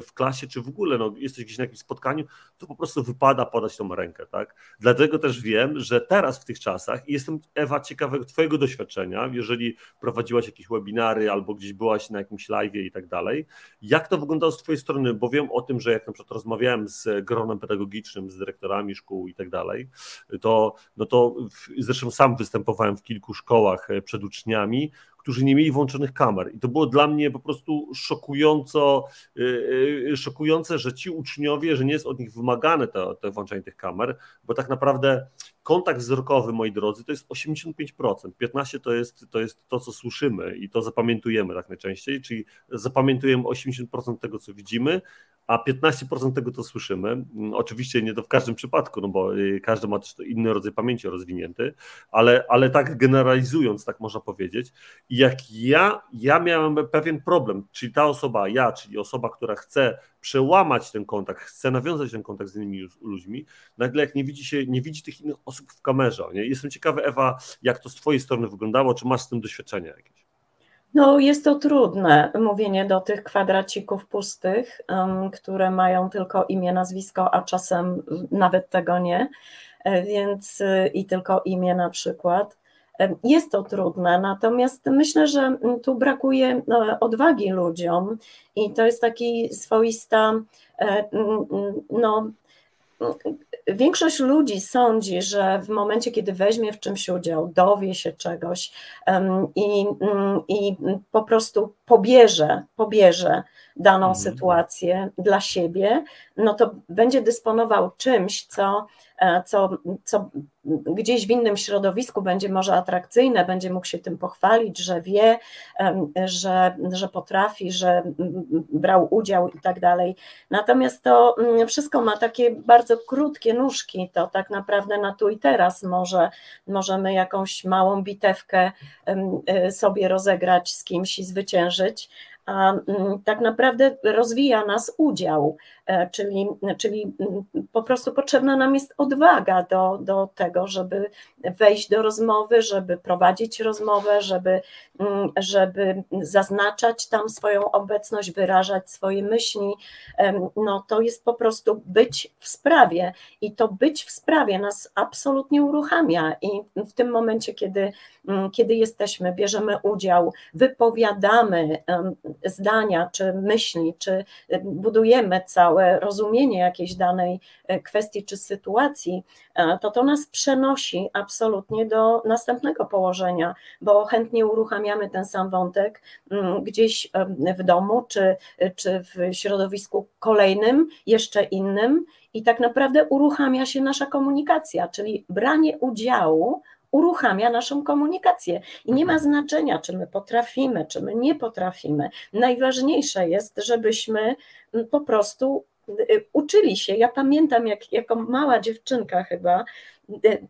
w klasie, czy w ogóle no, jesteś gdzieś na jakimś spotkaniu, to po prostu wypada podać tą rękę. Tak? Dlatego też wiem, że teraz w tych czasach, i jestem Ewa ciekawego Twojego doświadczenia, jeżeli prowadziłaś jakieś webinary albo gdzieś byłaś na jakimś live i tak dalej, jak to wyglądało z Twojej strony, bo wiem o tym, że jak na przykład rozmawiałem z gronem pedagogicznym, z dyrektorami szkół i tak dalej, to, no to zresztą sam występowałem w kilku szkołach e, przed uczniami, uczniami, którzy nie mieli włączonych kamer. I to było dla mnie po prostu szokująco, y, y, szokujące, że ci uczniowie, że nie jest od nich wymagane to, to włączenie tych kamer, bo tak naprawdę kontakt wzrokowy, moi drodzy, to jest 85%. 15% to jest, to jest to, co słyszymy i to zapamiętujemy tak najczęściej, czyli zapamiętujemy 80% tego, co widzimy, a 15% tego to słyszymy. Mm, oczywiście nie to w każdym przypadku, no bo y, każdy ma też inny rodzaj pamięci rozwinięty, ale, ale tak generalizując, tak można powiedzieć. Jak ja, ja miałem pewien problem, czyli ta osoba, ja, czyli osoba, która chce przełamać ten kontakt, chce nawiązać ten kontakt z innymi ludźmi, nagle jak nie widzi się, nie widzi tych innych osób w kamerze. Nie? Jestem ciekawy, Ewa, jak to z Twojej strony wyglądało, czy masz z tym doświadczenia jakieś? No, jest to trudne mówienie do tych kwadracików pustych, które mają tylko imię, nazwisko, a czasem nawet tego nie, e, więc i tylko imię na przykład. E, jest to trudne, natomiast myślę, że tu brakuje no, odwagi ludziom i to jest taki swoista e, no, Większość ludzi sądzi, że w momencie, kiedy weźmie w czymś udział, dowie się czegoś i, um, i po prostu pobierze, pobierze daną mhm. sytuację dla siebie, no to będzie dysponował czymś, co, co, co gdzieś w innym środowisku będzie może atrakcyjne, będzie mógł się tym pochwalić, że wie, że, że potrafi, że brał udział i tak dalej. Natomiast to mm, wszystko ma takie bardzo krótkie nóżki, to tak naprawdę na tu i teraz może możemy jakąś małą bitewkę e, sobie rozegrać z kimś i zwyciężyć, a mm, tak naprawdę rozwija nas udział, e, czyli, czyli mm, po prostu potrzebna nam jest odwaga do, do tego, żeby wejść do rozmowy, żeby prowadzić rozmowę, żeby, mm, żeby zaznaczać tam swoją obecność, wyrażać swoje myśli. No to jest po prostu być w sprawie i to być w sprawie nas absolutnie uruchamia i w tym momencie, kiedy, kiedy jesteśmy, bierzemy udział, wypowiadamy zdania, czy myśli, czy budujemy całe rozumienie jakiejś danej e, kwestii czy sytuacji, e, to to nas przenosi absolutnie do następnego położenia, bo chętnie uruchamiamy ten sam wątek mm, gdzieś w domu, czy, czy w środowisku kolejnym, jeszcze innym, i tak naprawdę uruchamia się nasza komunikacja, czyli branie udziału uruchamia naszą komunikację. I nie ma mhm. znaczenia, czy my potrafimy, czy my nie potrafimy. Najważniejsze jest, żebyśmy mm, po prostu y, uczyli się. Ja pamiętam, jak jako mała dziewczynka chyba, Y,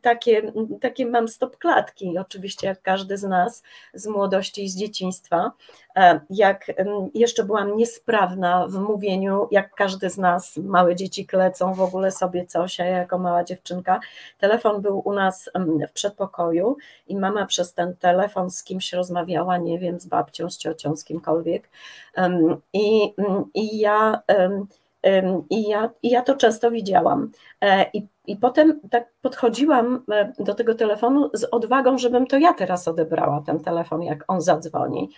takie, takie mam stopklatki, oczywiście jak każdy z nas z młodości i z dzieciństwa. E, jak jeszcze byłam niesprawna w mówieniu, jak każdy z nas, małe dzieci klecą w ogóle sobie coś, a ja jako mała dziewczynka, telefon był u nas w przedpokoju i mama przez ten telefon z kimś rozmawiała, nie wiem, z babcią, z ciocią, z kimkolwiek. I, i ja i ja, I ja to często widziałam. E, I, I potem tak podchodziłam e, do tego telefonu z odwagą, żebym to ja teraz odebrała ten telefon, jak on zadzwoni.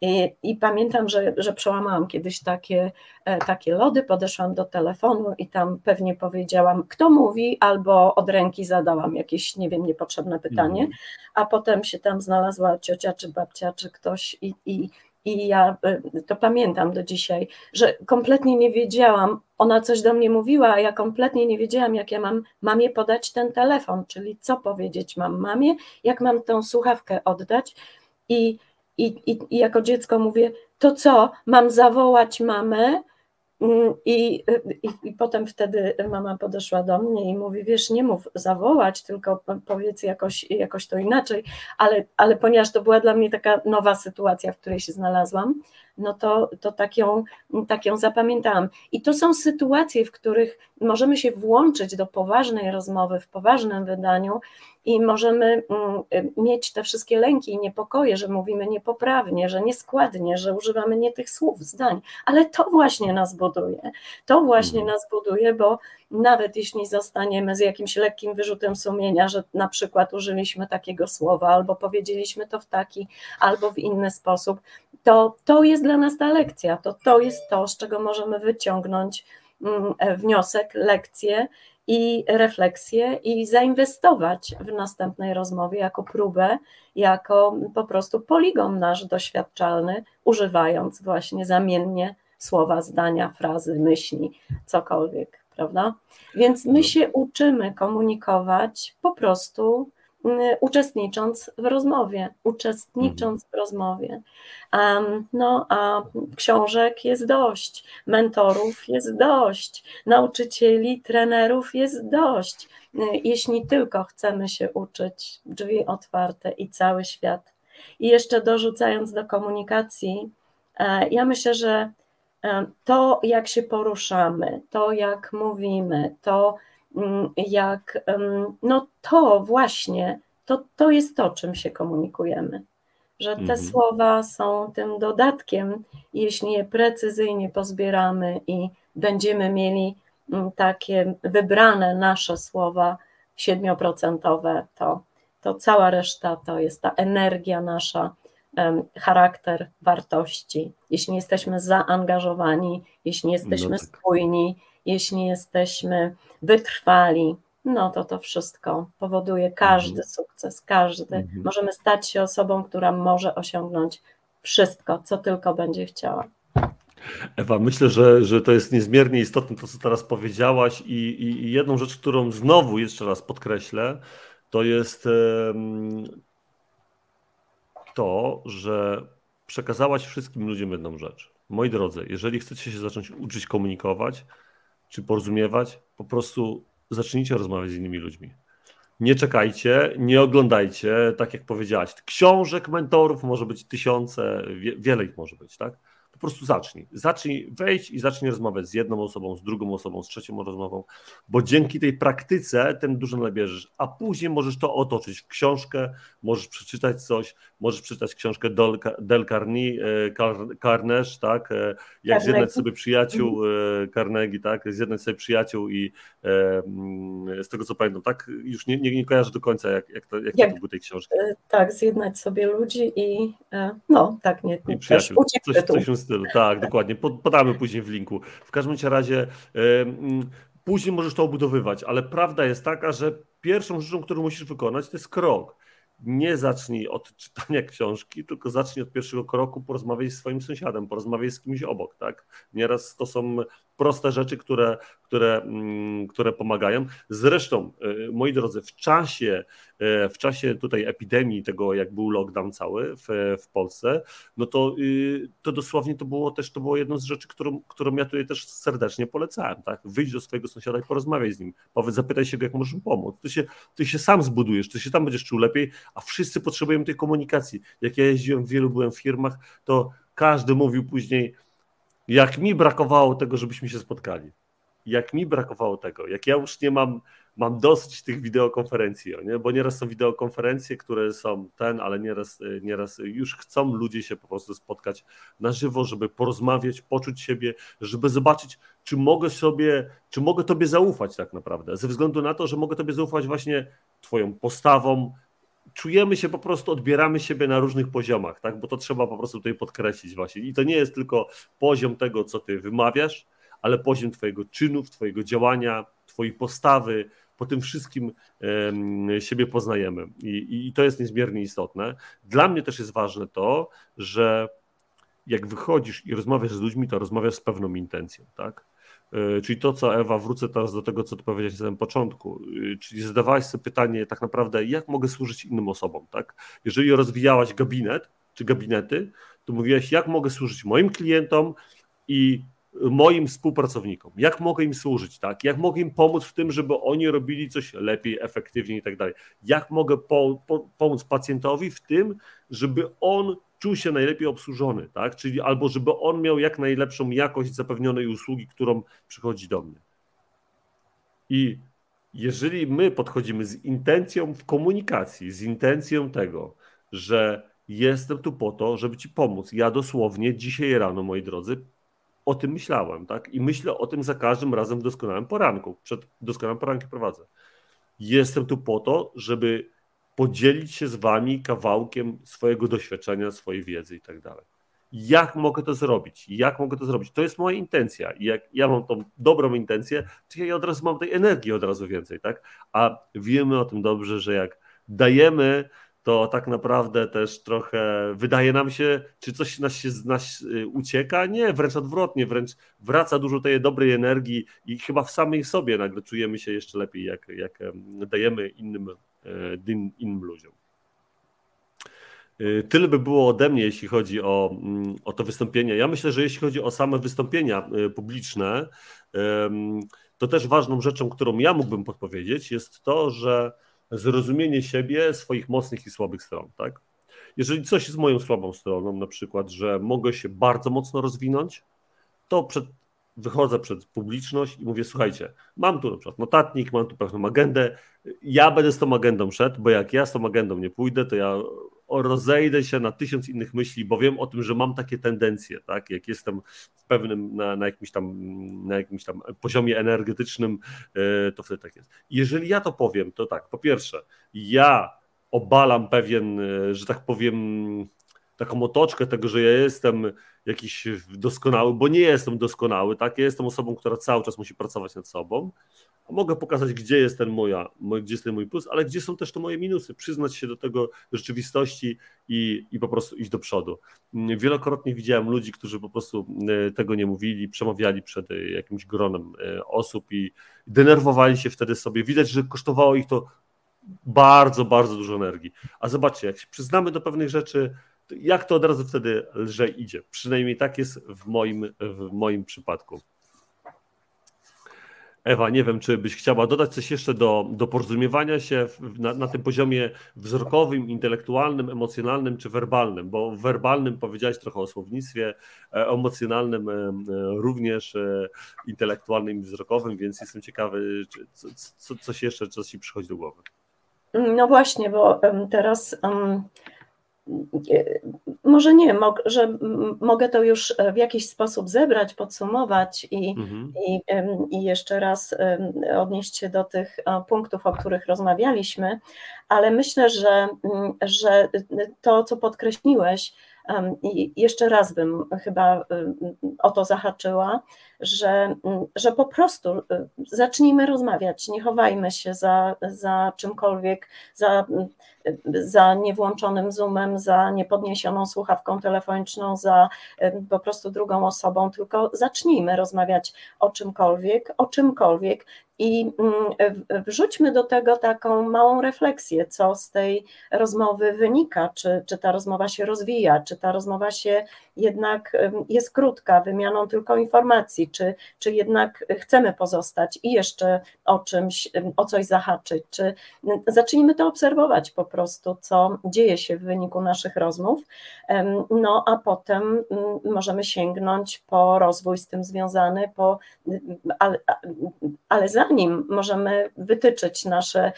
I, i pamiętam, że, że przełamałam kiedyś takie, e, takie lody, podeszłam do telefonu i tam pewnie powiedziałam, kto mówi, albo od ręki zadałam jakieś, nie wiem, niepotrzebne pytanie, mm. a potem się tam znalazła ciocia czy babcia czy ktoś i, i i ja y, to pamiętam do dzisiaj, że kompletnie nie wiedziałam, ona coś do mnie mówiła, a ja kompletnie nie wiedziałam, jak ja mam mamie podać ten telefon, czyli co powiedzieć mam mamie, jak mam tą słuchawkę oddać. I, i, i, i jako dziecko mówię, to co, mam zawołać mamę, I, i, I potem wtedy mama podeszła do mnie i mówi: Wiesz, nie mów zawołać, tylko powiedz jakoś, jakoś to inaczej. Ale, ale ponieważ to była dla mnie taka nowa sytuacja, w której się znalazłam, no to, to tak, ją, tak ją zapamiętałam. I to są sytuacje, w których możemy się włączyć do poważnej rozmowy, w poważnym wydaniu i możemy mm, mieć te wszystkie lęki i niepokoje, że mówimy niepoprawnie, że nieskładnie, że używamy nie tych słów, zdań, ale to właśnie nas buduje. To właśnie mhm. nas buduje, bo nawet jeśli zostaniemy z jakimś lekkim wyrzutem sumienia, że na przykład użyliśmy takiego słowa, albo powiedzieliśmy to w taki, albo w inny sposób, to to jest dla nas ta lekcja, to to jest to, z czego możemy wyciągnąć mm, e, wniosek, lekcję i refleksję i zainwestować w następnej rozmowie jako próbę, jako po prostu poligon nasz doświadczalny, używając właśnie zamiennie słowa, zdania, frazy, myśli, cokolwiek, prawda? Więc my się uczymy komunikować po prostu uczestnicząc w rozmowie, uczestnicząc w rozmowie. No a książek jest dość, mentorów jest dość, nauczycieli, trenerów jest dość. Y, jeśli tylko chcemy się uczyć, drzwi otwarte i cały świat. I jeszcze dorzucając do komunikacji, e, ja myślę, że e, to, jak się poruszamy, to, jak mówimy, to, jak no to właśnie, to, to jest to, czym się komunikujemy. Że te mhm. słowa są tym dodatkiem, jeśli je precyzyjnie pozbieramy i będziemy mieli mm, takie wybrane nasze słowa siedmioprocentowe, to, to cała reszta to jest ta energia nasza, charakter, wartości. Jeśli jesteśmy zaangażowani, jeśli jesteśmy no tak. spójni, jeśli jesteśmy wytrwali, no to to wszystko powoduje każdy mhm. sukces, każdy. Mhm. Możemy stać się osobą, która może osiągnąć wszystko, co tylko będzie chciała. Ewa, myślę, że, że to jest niezmiernie istotne to, co teraz powiedziałaś i, i jedną rzecz, którą znowu jeszcze raz podkreślę, to jest to, że przekazałaś wszystkim ludziom jedną rzecz. Moi drodzy, jeżeli chcecie się zacząć uczyć komunikować, czy porozumiewać, po prostu zacznijcie rozmawiać z innymi ludźmi. Nie czekajcie, nie oglądajcie, tak jak powiedziałaś. Książek, mentorów może być tysiące, wiele ich może być, tak? Po prostu zacznij. Zacznij wejść i zacznij rozmawiać z jedną osobą, z drugą osobą, z trzecią rozmową, bo dzięki tej praktyce ten dużo nabierzesz, a później możesz to otoczyć w książkę, możesz przeczytać coś, możesz przeczytać książkę Del, Del Carni, e, Carnage, tak, e, jak zjednać sobie przyjaciół, mhm. Carnegie, tak, zjednać sobie przyjaciół i mm, z tego co pamiętam, tak, już nie, nie, nie kojarzę do końca, jak, jak, to, jak, jak to był tej książki. Tak, zjednać sobie ludzi i no, tak, nie, I przyjaciół, coś, coś w tym stylu, tak, dokładnie, podamy później w linku. W każdym razie później możesz to obudowywać, ale prawda jest taka, że pierwszą rzeczą, którą musisz wykonać, to jest krok. Nie zacznij od czytania książki, tylko zacznij od pierwszego kroku, porozmawiaj z swoim sąsiadem, porozmawiaj z kimś obok, tak? Nieraz to są proste rzeczy, które, które, mm, które pomagają. Zresztą, y, moi drodzy, w czasie, y, w czasie tutaj epidemii, tego jak był lockdown cały w, w Polsce, no to, y, to dosłownie to było też to było jedną z rzeczy, którą, którą ja tutaj też serdecznie polecałem. Tak? Wyjdź do swojego sąsiada i porozmawiaj z nim. Powiedz, zapytaj się go, jak możesz mu pomóc. Ty się, ty się sam zbudujesz, ty się tam będziesz czuł lepiej, a wszyscy potrzebujemy tej komunikacji. Jak ja jeździłem w wielu, byłem w firmach, to każdy mówił później, jak mi brakowało tego, żebyśmy się spotkali. Jak mi brakowało tego, jak ja już nie mam, mam dosyć tych wideokonferencji, nie? bo nieraz są wideokonferencje, które są ten, ale nieraz, nieraz już chcą ludzie się po prostu spotkać na żywo, żeby porozmawiać, poczuć siebie, żeby zobaczyć, czy mogę sobie, czy mogę Tobie zaufać tak naprawdę, ze względu na to, że mogę Tobie zaufać właśnie Twoją postawą, czujemy się po prostu, odbieramy siebie na różnych poziomach, tak? Bo to trzeba po prostu tutaj podkreślić właśnie. I to nie jest tylko poziom tego, co ty wymawiasz, ale poziom twojego czynów, twojego działania, twojej postawy, po tym wszystkim um, siebie poznajemy. I, I to jest niezmiernie istotne. Dla mnie też jest ważne to, że jak wychodzisz i rozmawiasz z ludźmi, to rozmawiasz z pewną intencją, tak? E, czyli to, co Ewa, wrócę teraz do tego, co ty powiedziałeś na samym początku, e, czyli zadawałeś sobie pytanie tak naprawdę, jak mogę służyć innym osobom, tak? Jeżeli rozwijałaś gabinet, czy gabinety, to mówiłaś, jak mogę służyć moim klientom i moim współpracownikom, jak mogę im służyć, tak? Jak mogę im pomóc w tym, żeby oni robili coś lepiej, efektywniej i tak dalej. Jak mogę po, po, pomóc pacjentowi w tym, żeby on czuł się najlepiej obsłużony, tak? Czyli albo żeby on miał jak najlepszą jakość zapewnionej usługi, którą przychodzi do mnie. I jeżeli my podchodzimy z intencją w komunikacji, z intencją tego, że jestem tu po to, żeby ci pomóc. Ja dosłownie dzisiaj rano, moi drodzy, o tym myślałem, tak? I myślę o tym za każdym razem w doskonałym poranku. Przed doskonałym porankiem prowadzę. Jestem tu po to, żeby podzielić się z wami kawałkiem swojego doświadczenia, swojej wiedzy i tak dalej. Jak mogę to zrobić? Jak mogę to zrobić? To jest moja intencja. Jak ja mam tą dobrą intencję, to ja od razu mam tej energii od razu więcej, tak? A wiemy o tym dobrze, że jak dajemy, to tak naprawdę też trochę wydaje nam się, czy coś nas się z nas y, ucieka. Nie, wręcz odwrotnie, wręcz wraca dużo tej dobrej energii i chyba w samej sobie nagle czujemy się jeszcze lepiej, jak, jak dajemy innym E, innym ludziom. E, tyle by było ode mnie, jeśli chodzi o, mm, o to wystąpienie. Ja myślę, że jeśli chodzi o same wystąpienia e, publiczne, to też ważną rzeczą, którą ja mógłbym podpowiedzieć, jest to, że zrozumienie siebie, swoich mocnych i słabych stron. Tak? Jeżeli coś jest moją słabą stroną, na przykład, że mogę się bardzo mocno rozwinąć, to przed wychodzę przed publiczność i mówię, słuchajcie, mam tu na przykład notatnik, mam tu pewną agendę, ja będę z tą agendą szedł, bo jak ja z tą agendą nie pójdę, to ja rozejdę się na tysiąc innych myśli, bo wiem o tym, że mam takie tendencje, tak, jak jestem w pewnym, na, na, jakimś, tam, na jakimś tam poziomie energetycznym, e, to wtedy tak jest. Jeżeli ja to powiem, to tak, po pierwsze, ja obalam pewien, e, że tak powiem, taką otoczkę tego, że ja jestem jakiś doskonały, bo nie jestem doskonały, tak? Ja jestem osobą, która cały czas musi pracować nad sobą. Mogę pokazać, gdzie jest ten moja, gdzie jest ten mój plus, ale gdzie są też te moje minusy, przyznać się do tego rzeczywistości i, i po prostu iść do przodu. Wielokrotnie widziałem ludzi, którzy po prostu e, tego nie mówili, przemawiali przed e, jakimś gronem e, osób i denerwowali się wtedy sobie. Widać, że kosztowało ich to bardzo, bardzo dużo energii. A zobaczcie, jak się przyznamy do pewnych rzeczy, jak to od razu wtedy lżej idzie. Przynajmniej tak jest w moim, w moim przypadku. Ewa, nie wiem, czy byś chciała dodać coś jeszcze do, do porozumiewania się na, na tym poziomie wzrokowym, intelektualnym, emocjonalnym czy werbalnym, bo w werbalnym powiedziałeś trochę o słownictwie, e, emocjonalnym e, również, e, intelektualnym i wzrokowym, więc jestem ciekawy, czy, co, co, coś jeszcze, co ci przychodzi do głowy. No właśnie, bo teraz um, może nie, że mogę to już w jakiś sposób zebrać, podsumować i, mhm. i, i jeszcze raz odnieść się do tych punktów, o których rozmawialiśmy, ale myślę, że, że to, co podkreśliłeś, i jeszcze raz bym chyba o to zahaczyła, że, że po prostu zacznijmy rozmawiać, nie chowajmy się za, za czymkolwiek, za, za niewłączonym zoomem, za niepodniesioną słuchawką telefoniczną, za po prostu drugą osobą, tylko zacznijmy rozmawiać o czymkolwiek, o czymkolwiek i mm, wrzućmy do tego taką małą refleksję, co z tej rozmowy wynika, czy, czy ta rozmowa się rozwija, czy ta rozmowa się jednak jest krótka, wymianą tylko informacji, czy, czy jednak chcemy pozostać i jeszcze o czymś, o coś zahaczyć, czy zacznijmy to obserwować po prostu, co dzieje się w wyniku naszych rozmów, no a potem możemy sięgnąć po rozwój z tym związany, po, ale, ale zanim możemy wytyczyć nasze,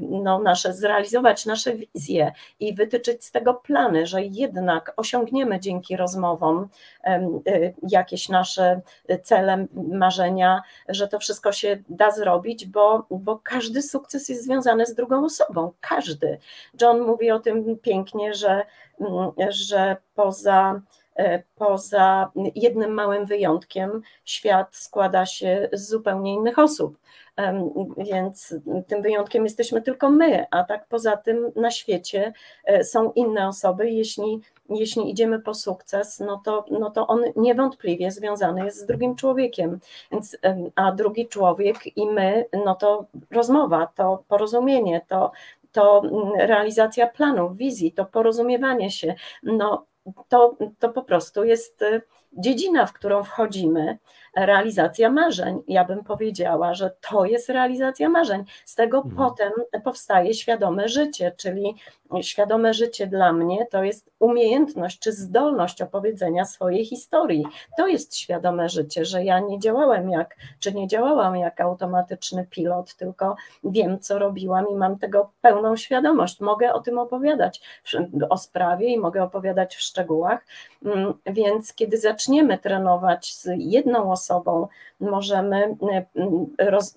no, nasze, zrealizować nasze wizje i wytyczyć z tego plany, że jednak osiągniemy dzięki rozmowom y, jakieś nasze cele, marzenia, że to wszystko się da zrobić, bo, bo każdy sukces jest związany z drugą osobą, każdy. John mówi o tym pięknie, że, mm, że poza poza jednym małym wyjątkiem świat składa się z zupełnie innych osób. Więc tym wyjątkiem jesteśmy tylko my, a tak poza tym na świecie e, są inne osoby. Jeśli, jeśli idziemy po sukces, no to, no to on niewątpliwie związany jest z drugim człowiekiem. Więc, a drugi człowiek i my, no to rozmowa, to porozumienie, to, to mm, realizacja planów, wizji, to porozumiewanie się. No, to, to po prostu jest y, dziedzina, w którą wchodzimy, realizacja marzeń. Ja bym powiedziała, że to jest realizacja marzeń. Z tego mhm. potem powstaje świadome życie, czyli świadome życie dla mnie to jest umiejętność czy zdolność opowiedzenia swojej historii. To jest świadome życie, że ja nie działałem jak, czy nie działałam jak automatyczny pilot, tylko wiem, co robiłam i mam tego pełną świadomość. Mogę o tym opowiadać o sprawie i mogę opowiadać w szczegółach. Mm, więc kiedy zaczniemy trenować z jedną osobą, możemy mm, roz,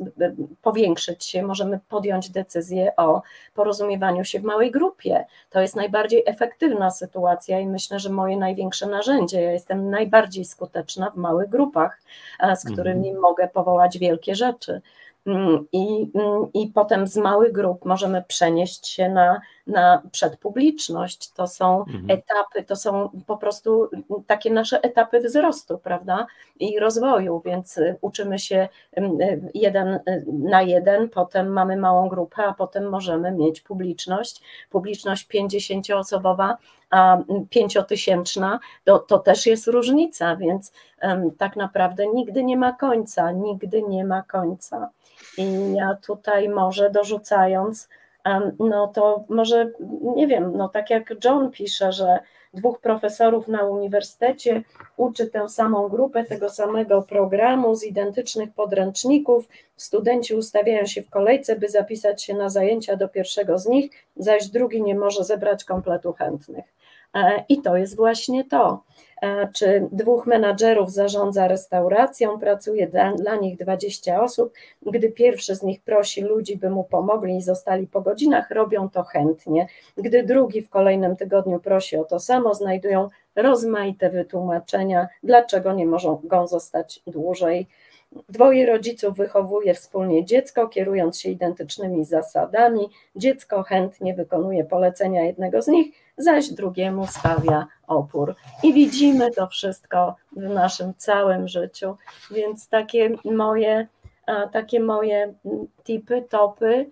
powiększyć się, możemy podjąć decyzję o porozumiewaniu się w małej grupie. To jest najbardziej efektywna sytuacja i myślę, że moje największe narzędzie. Ja jestem najbardziej skuteczna w małych grupach, z którymi mhm. mogę powołać wielkie rzeczy. Mm, I, mm, I potem z małych grup możemy przenieść się na, na przedpubliczność. To są mhm. etapy, to są po prostu takie nasze etapy wzrostu, prawda? I rozwoju, więc uczymy się mm, jeden na jeden, potem mamy małą grupę, a potem możemy mieć publiczność. Publiczność 50-osobowa, a pięciotysięczna, to, to też jest różnica, więc tak naprawdę nigdy nie ma końca, nigdy nie ma końca. I ja tutaj może dorzucając, no to może, nie wiem, no tak jak John pisze, że dwóch profesorów na uniwersytecie uczy tę samą grupę tego samego programu z identycznych podręczników. Studenci ustawiają się w kolejce, by zapisać się na zajęcia do pierwszego z nich, zaś drugi nie może zebrać kompletu chętnych. E, I to jest właśnie to. E, czy dwóch menadżerów zarządza restauracją, pracuje dla, dla, nich 20 osób. Gdy pierwszy z nich prosi ludzi, by mu pomogli i zostali po godzinach, robią to chętnie. Gdy drugi w kolejnym tygodniu prosi o to samo, znajdują rozmaite wytłumaczenia, dlaczego nie mogą zostać dłużej. Dwoje rodziców wychowuje wspólnie dziecko, kierując się identycznymi zasadami. Dziecko chętnie wykonuje polecenia jednego z nich, zaś drugiemu stawia opór. I widzimy to wszystko w naszym całym życiu. Więc takie moje, takie moje tipy, topy,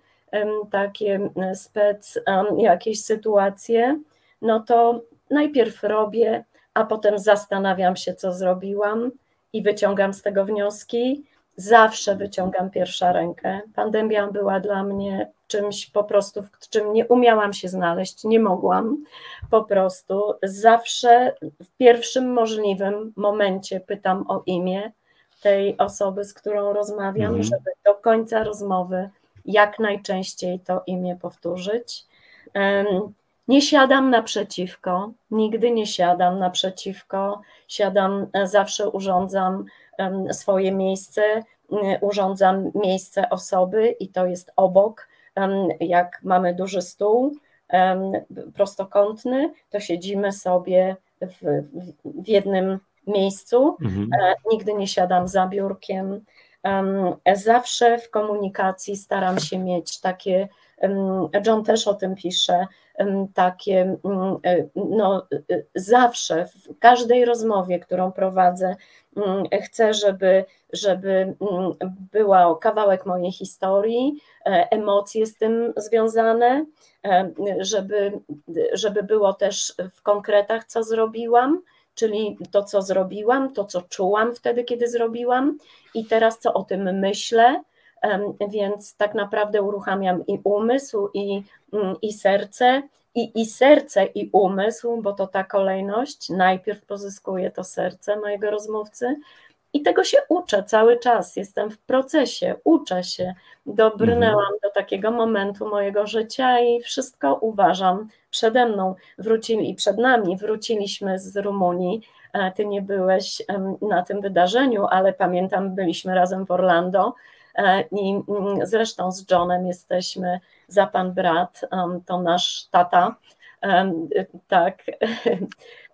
takie spec, jakieś sytuacje, no to najpierw robię, a potem zastanawiam się, co zrobiłam i wyciągam z tego wnioski zawsze wyciągam pierwsza rękę. Pandemia była dla mnie czymś po prostu, w czym nie umiałam się znaleźć, nie mogłam po prostu. Zawsze w pierwszym możliwym momencie pytam o imię tej osoby, z którą rozmawiam, mhm. żeby do końca rozmowy jak najczęściej to imię powtórzyć. Nie siadam naprzeciwko, nigdy nie siadam naprzeciwko, siadam, e, zawsze urządzam swoje miejsce, urządzam miejsce osoby i to jest obok. Jak mamy duży stół prostokątny, to siedzimy sobie w, w jednym miejscu. Mhm. E, nigdy nie siadam za biurkiem. Zawsze w komunikacji staram się mieć takie, John też o tym pisze, takie, mm, e, no, e, zawsze w każdej rozmowie, którą prowadzę, mm, chcę, żeby, żeby mm, była kawałek mojej historii, emocje z tym związane, żeby, żeby było też w konkretach, co zrobiłam czyli to, co zrobiłam, to, co czułam wtedy, kiedy zrobiłam, i teraz, co o tym myślę. Więc tak naprawdę uruchamiam i umysł, i, mm, i serce, i, i serce, i umysł, bo to ta kolejność. Najpierw pozyskuję to serce mojego rozmówcy, i tego się uczę cały czas. Jestem w procesie, uczę się. Dobrnęłam mhm. do takiego momentu mojego życia i wszystko uważam przede mną. Wrócili i przed nami wróciliśmy z Rumunii. E, ty nie byłeś na tym wydarzeniu, ale pamiętam, byliśmy razem w Orlando. E, I mm, zresztą z Johnem jesteśmy za pan brat, to nasz tata tak.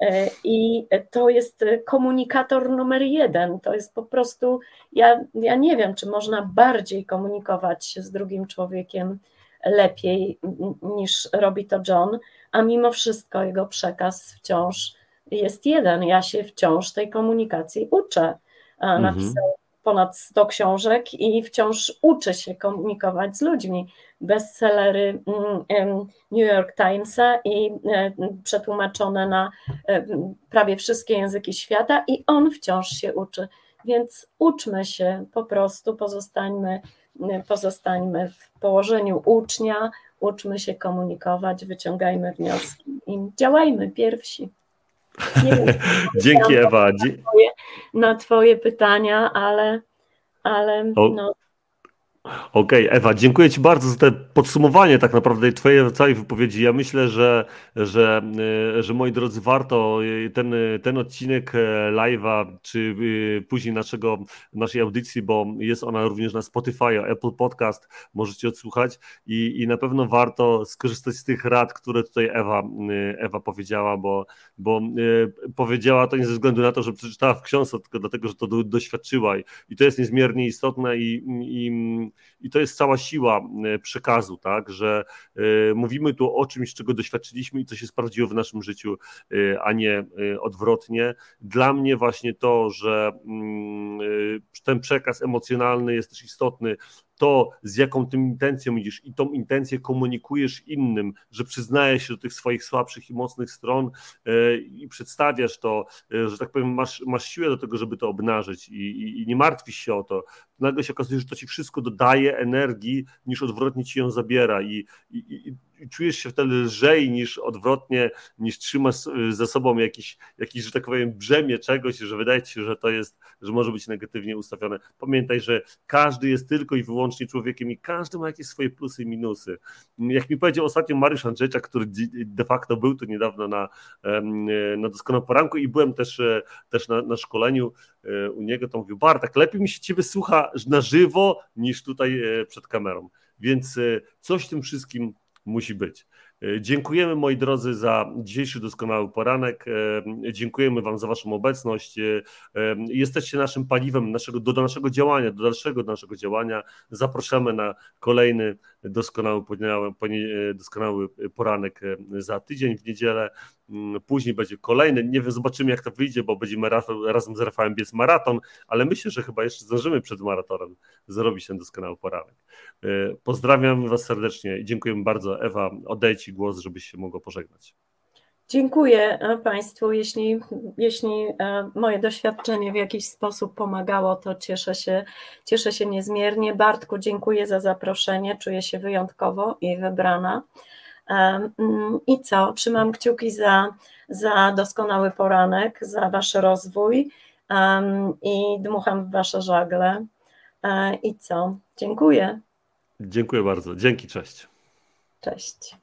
E, I to jest komunikator numer jeden. To jest po prostu, ja, ja nie wiem, czy można bardziej komunikować się z drugim człowiekiem lepiej niż robi to John, a mimo wszystko jego przekaz wciąż jest jeden. Ja się wciąż tej komunikacji uczę. Mhm. Napisał ponad 100 książek i wciąż uczę się komunikować z ludźmi. Bestsellery mm, New York Timesa i e, przetłumaczone na e, prawie wszystkie języki świata i on wciąż się uczy. Więc uczmy się po prostu, pozostańmy, pozostańmy w położeniu ucznia, uczmy się komunikować, wyciągajmy wnioski i działajmy pierwsi. Dzięki Ewa. Twoje, na twoje, pytania, ale, ale no, Okej, okay, Ewa, dziękuję Ci bardzo za te podsumowanie tak naprawdę Twojej całej wypowiedzi. Ja myślę, że, że, e, że moi drodzy, warto e, ten, ten odcinek e, live'a, czy później naszego, naszej audycji, bo jest ona również na Spotify, Apple Podcast, możecie odsłuchać i, i na pewno warto skorzystać z tych rad, które tutaj Ewa, Ewa powiedziała, bo, bo powiedziała to nie ze względu na to, że przeczytała w książce, tylko dlatego, że to doświadczyła i, i to jest niezmiernie istotne i, i i to jest cała siła e, przekazu, tak, że e, mówimy tu o czymś, czego doświadczyliśmy i co się sprawdziło w naszym życiu, e, a nie odwrotnie. Dla mnie właśnie to, że mm, ten przekaz emocjonalny jest też istotny, to, z jaką tym intencją idziesz i tą intencję komunikujesz innym, że przyznajesz się do tych swoich słabszych i mocnych stron e, i przedstawiasz to, e, że tak powiem, masz, masz siłę do tego, żeby to obnażyć i, i, i nie martwisz się o to. Nagle się okazuje, że to ci wszystko dodaje energii, niż odwrotnie ci ją zabiera i, i czujesz się wtedy lżej niż odwrotnie, niż trzymasz za sobą jakiś, jakiś, że tak powiem, brzemię czegoś, że wydaje ci się, że to jest, że może być negatywnie ustawione. Pamiętaj, że każdy jest tylko i wyłącznie człowiekiem i każdy ma jakieś swoje plusy i minusy. Jak mi powiedział ostatnio Mariusz Andrzejczak, który de facto był tu niedawno na, na doskonałym poranku i byłem też, e, też na, na szkoleniu e, u niego, to mówił, Bartek, lepiej mi się ciebie słucha na żywo niż tutaj e, przed kamerą. Więc coś tym wszystkim musi być. E, dziękujemy moi drodzy za dzisiejszy doskonały poranek. E, dziękujemy Wam za Waszą obecność. E, jesteście naszym paliwem naszego, do, naszego działania, do dalszego naszego działania. Zapraszamy na kolejny doskonały, doskonały poranek za tydzień w niedzielę. Mm, później będzie kolejny. Nie wiem, zobaczymy jak to wyjdzie, bo będziemy razem z Rafałem biec maraton, ale myślę, że chyba jeszcze zdążymy przed maratonem zrobić ten doskonały poranek. Pozdrawiam Was serdecznie i dziękuję bardzo. Ewa, oddajcie głos, żebyś się mogła pożegnać. Dziękuję e, Państwu. Jeśli, jeśli e, moje doświadczenie w jakiś sposób pomagało, to cieszę się, cieszę się niezmiernie. Bartku, dziękuję za zaproszenie. Czuję się wyjątkowo i wybrana. Mm, I co? Trzymam kciuki za, za doskonały poranek, za Wasz rozwój i dmucham w Wasze żagle. E, I co? Dziękuję. Dziękuję bardzo. Dzięki, cześć. Cześć.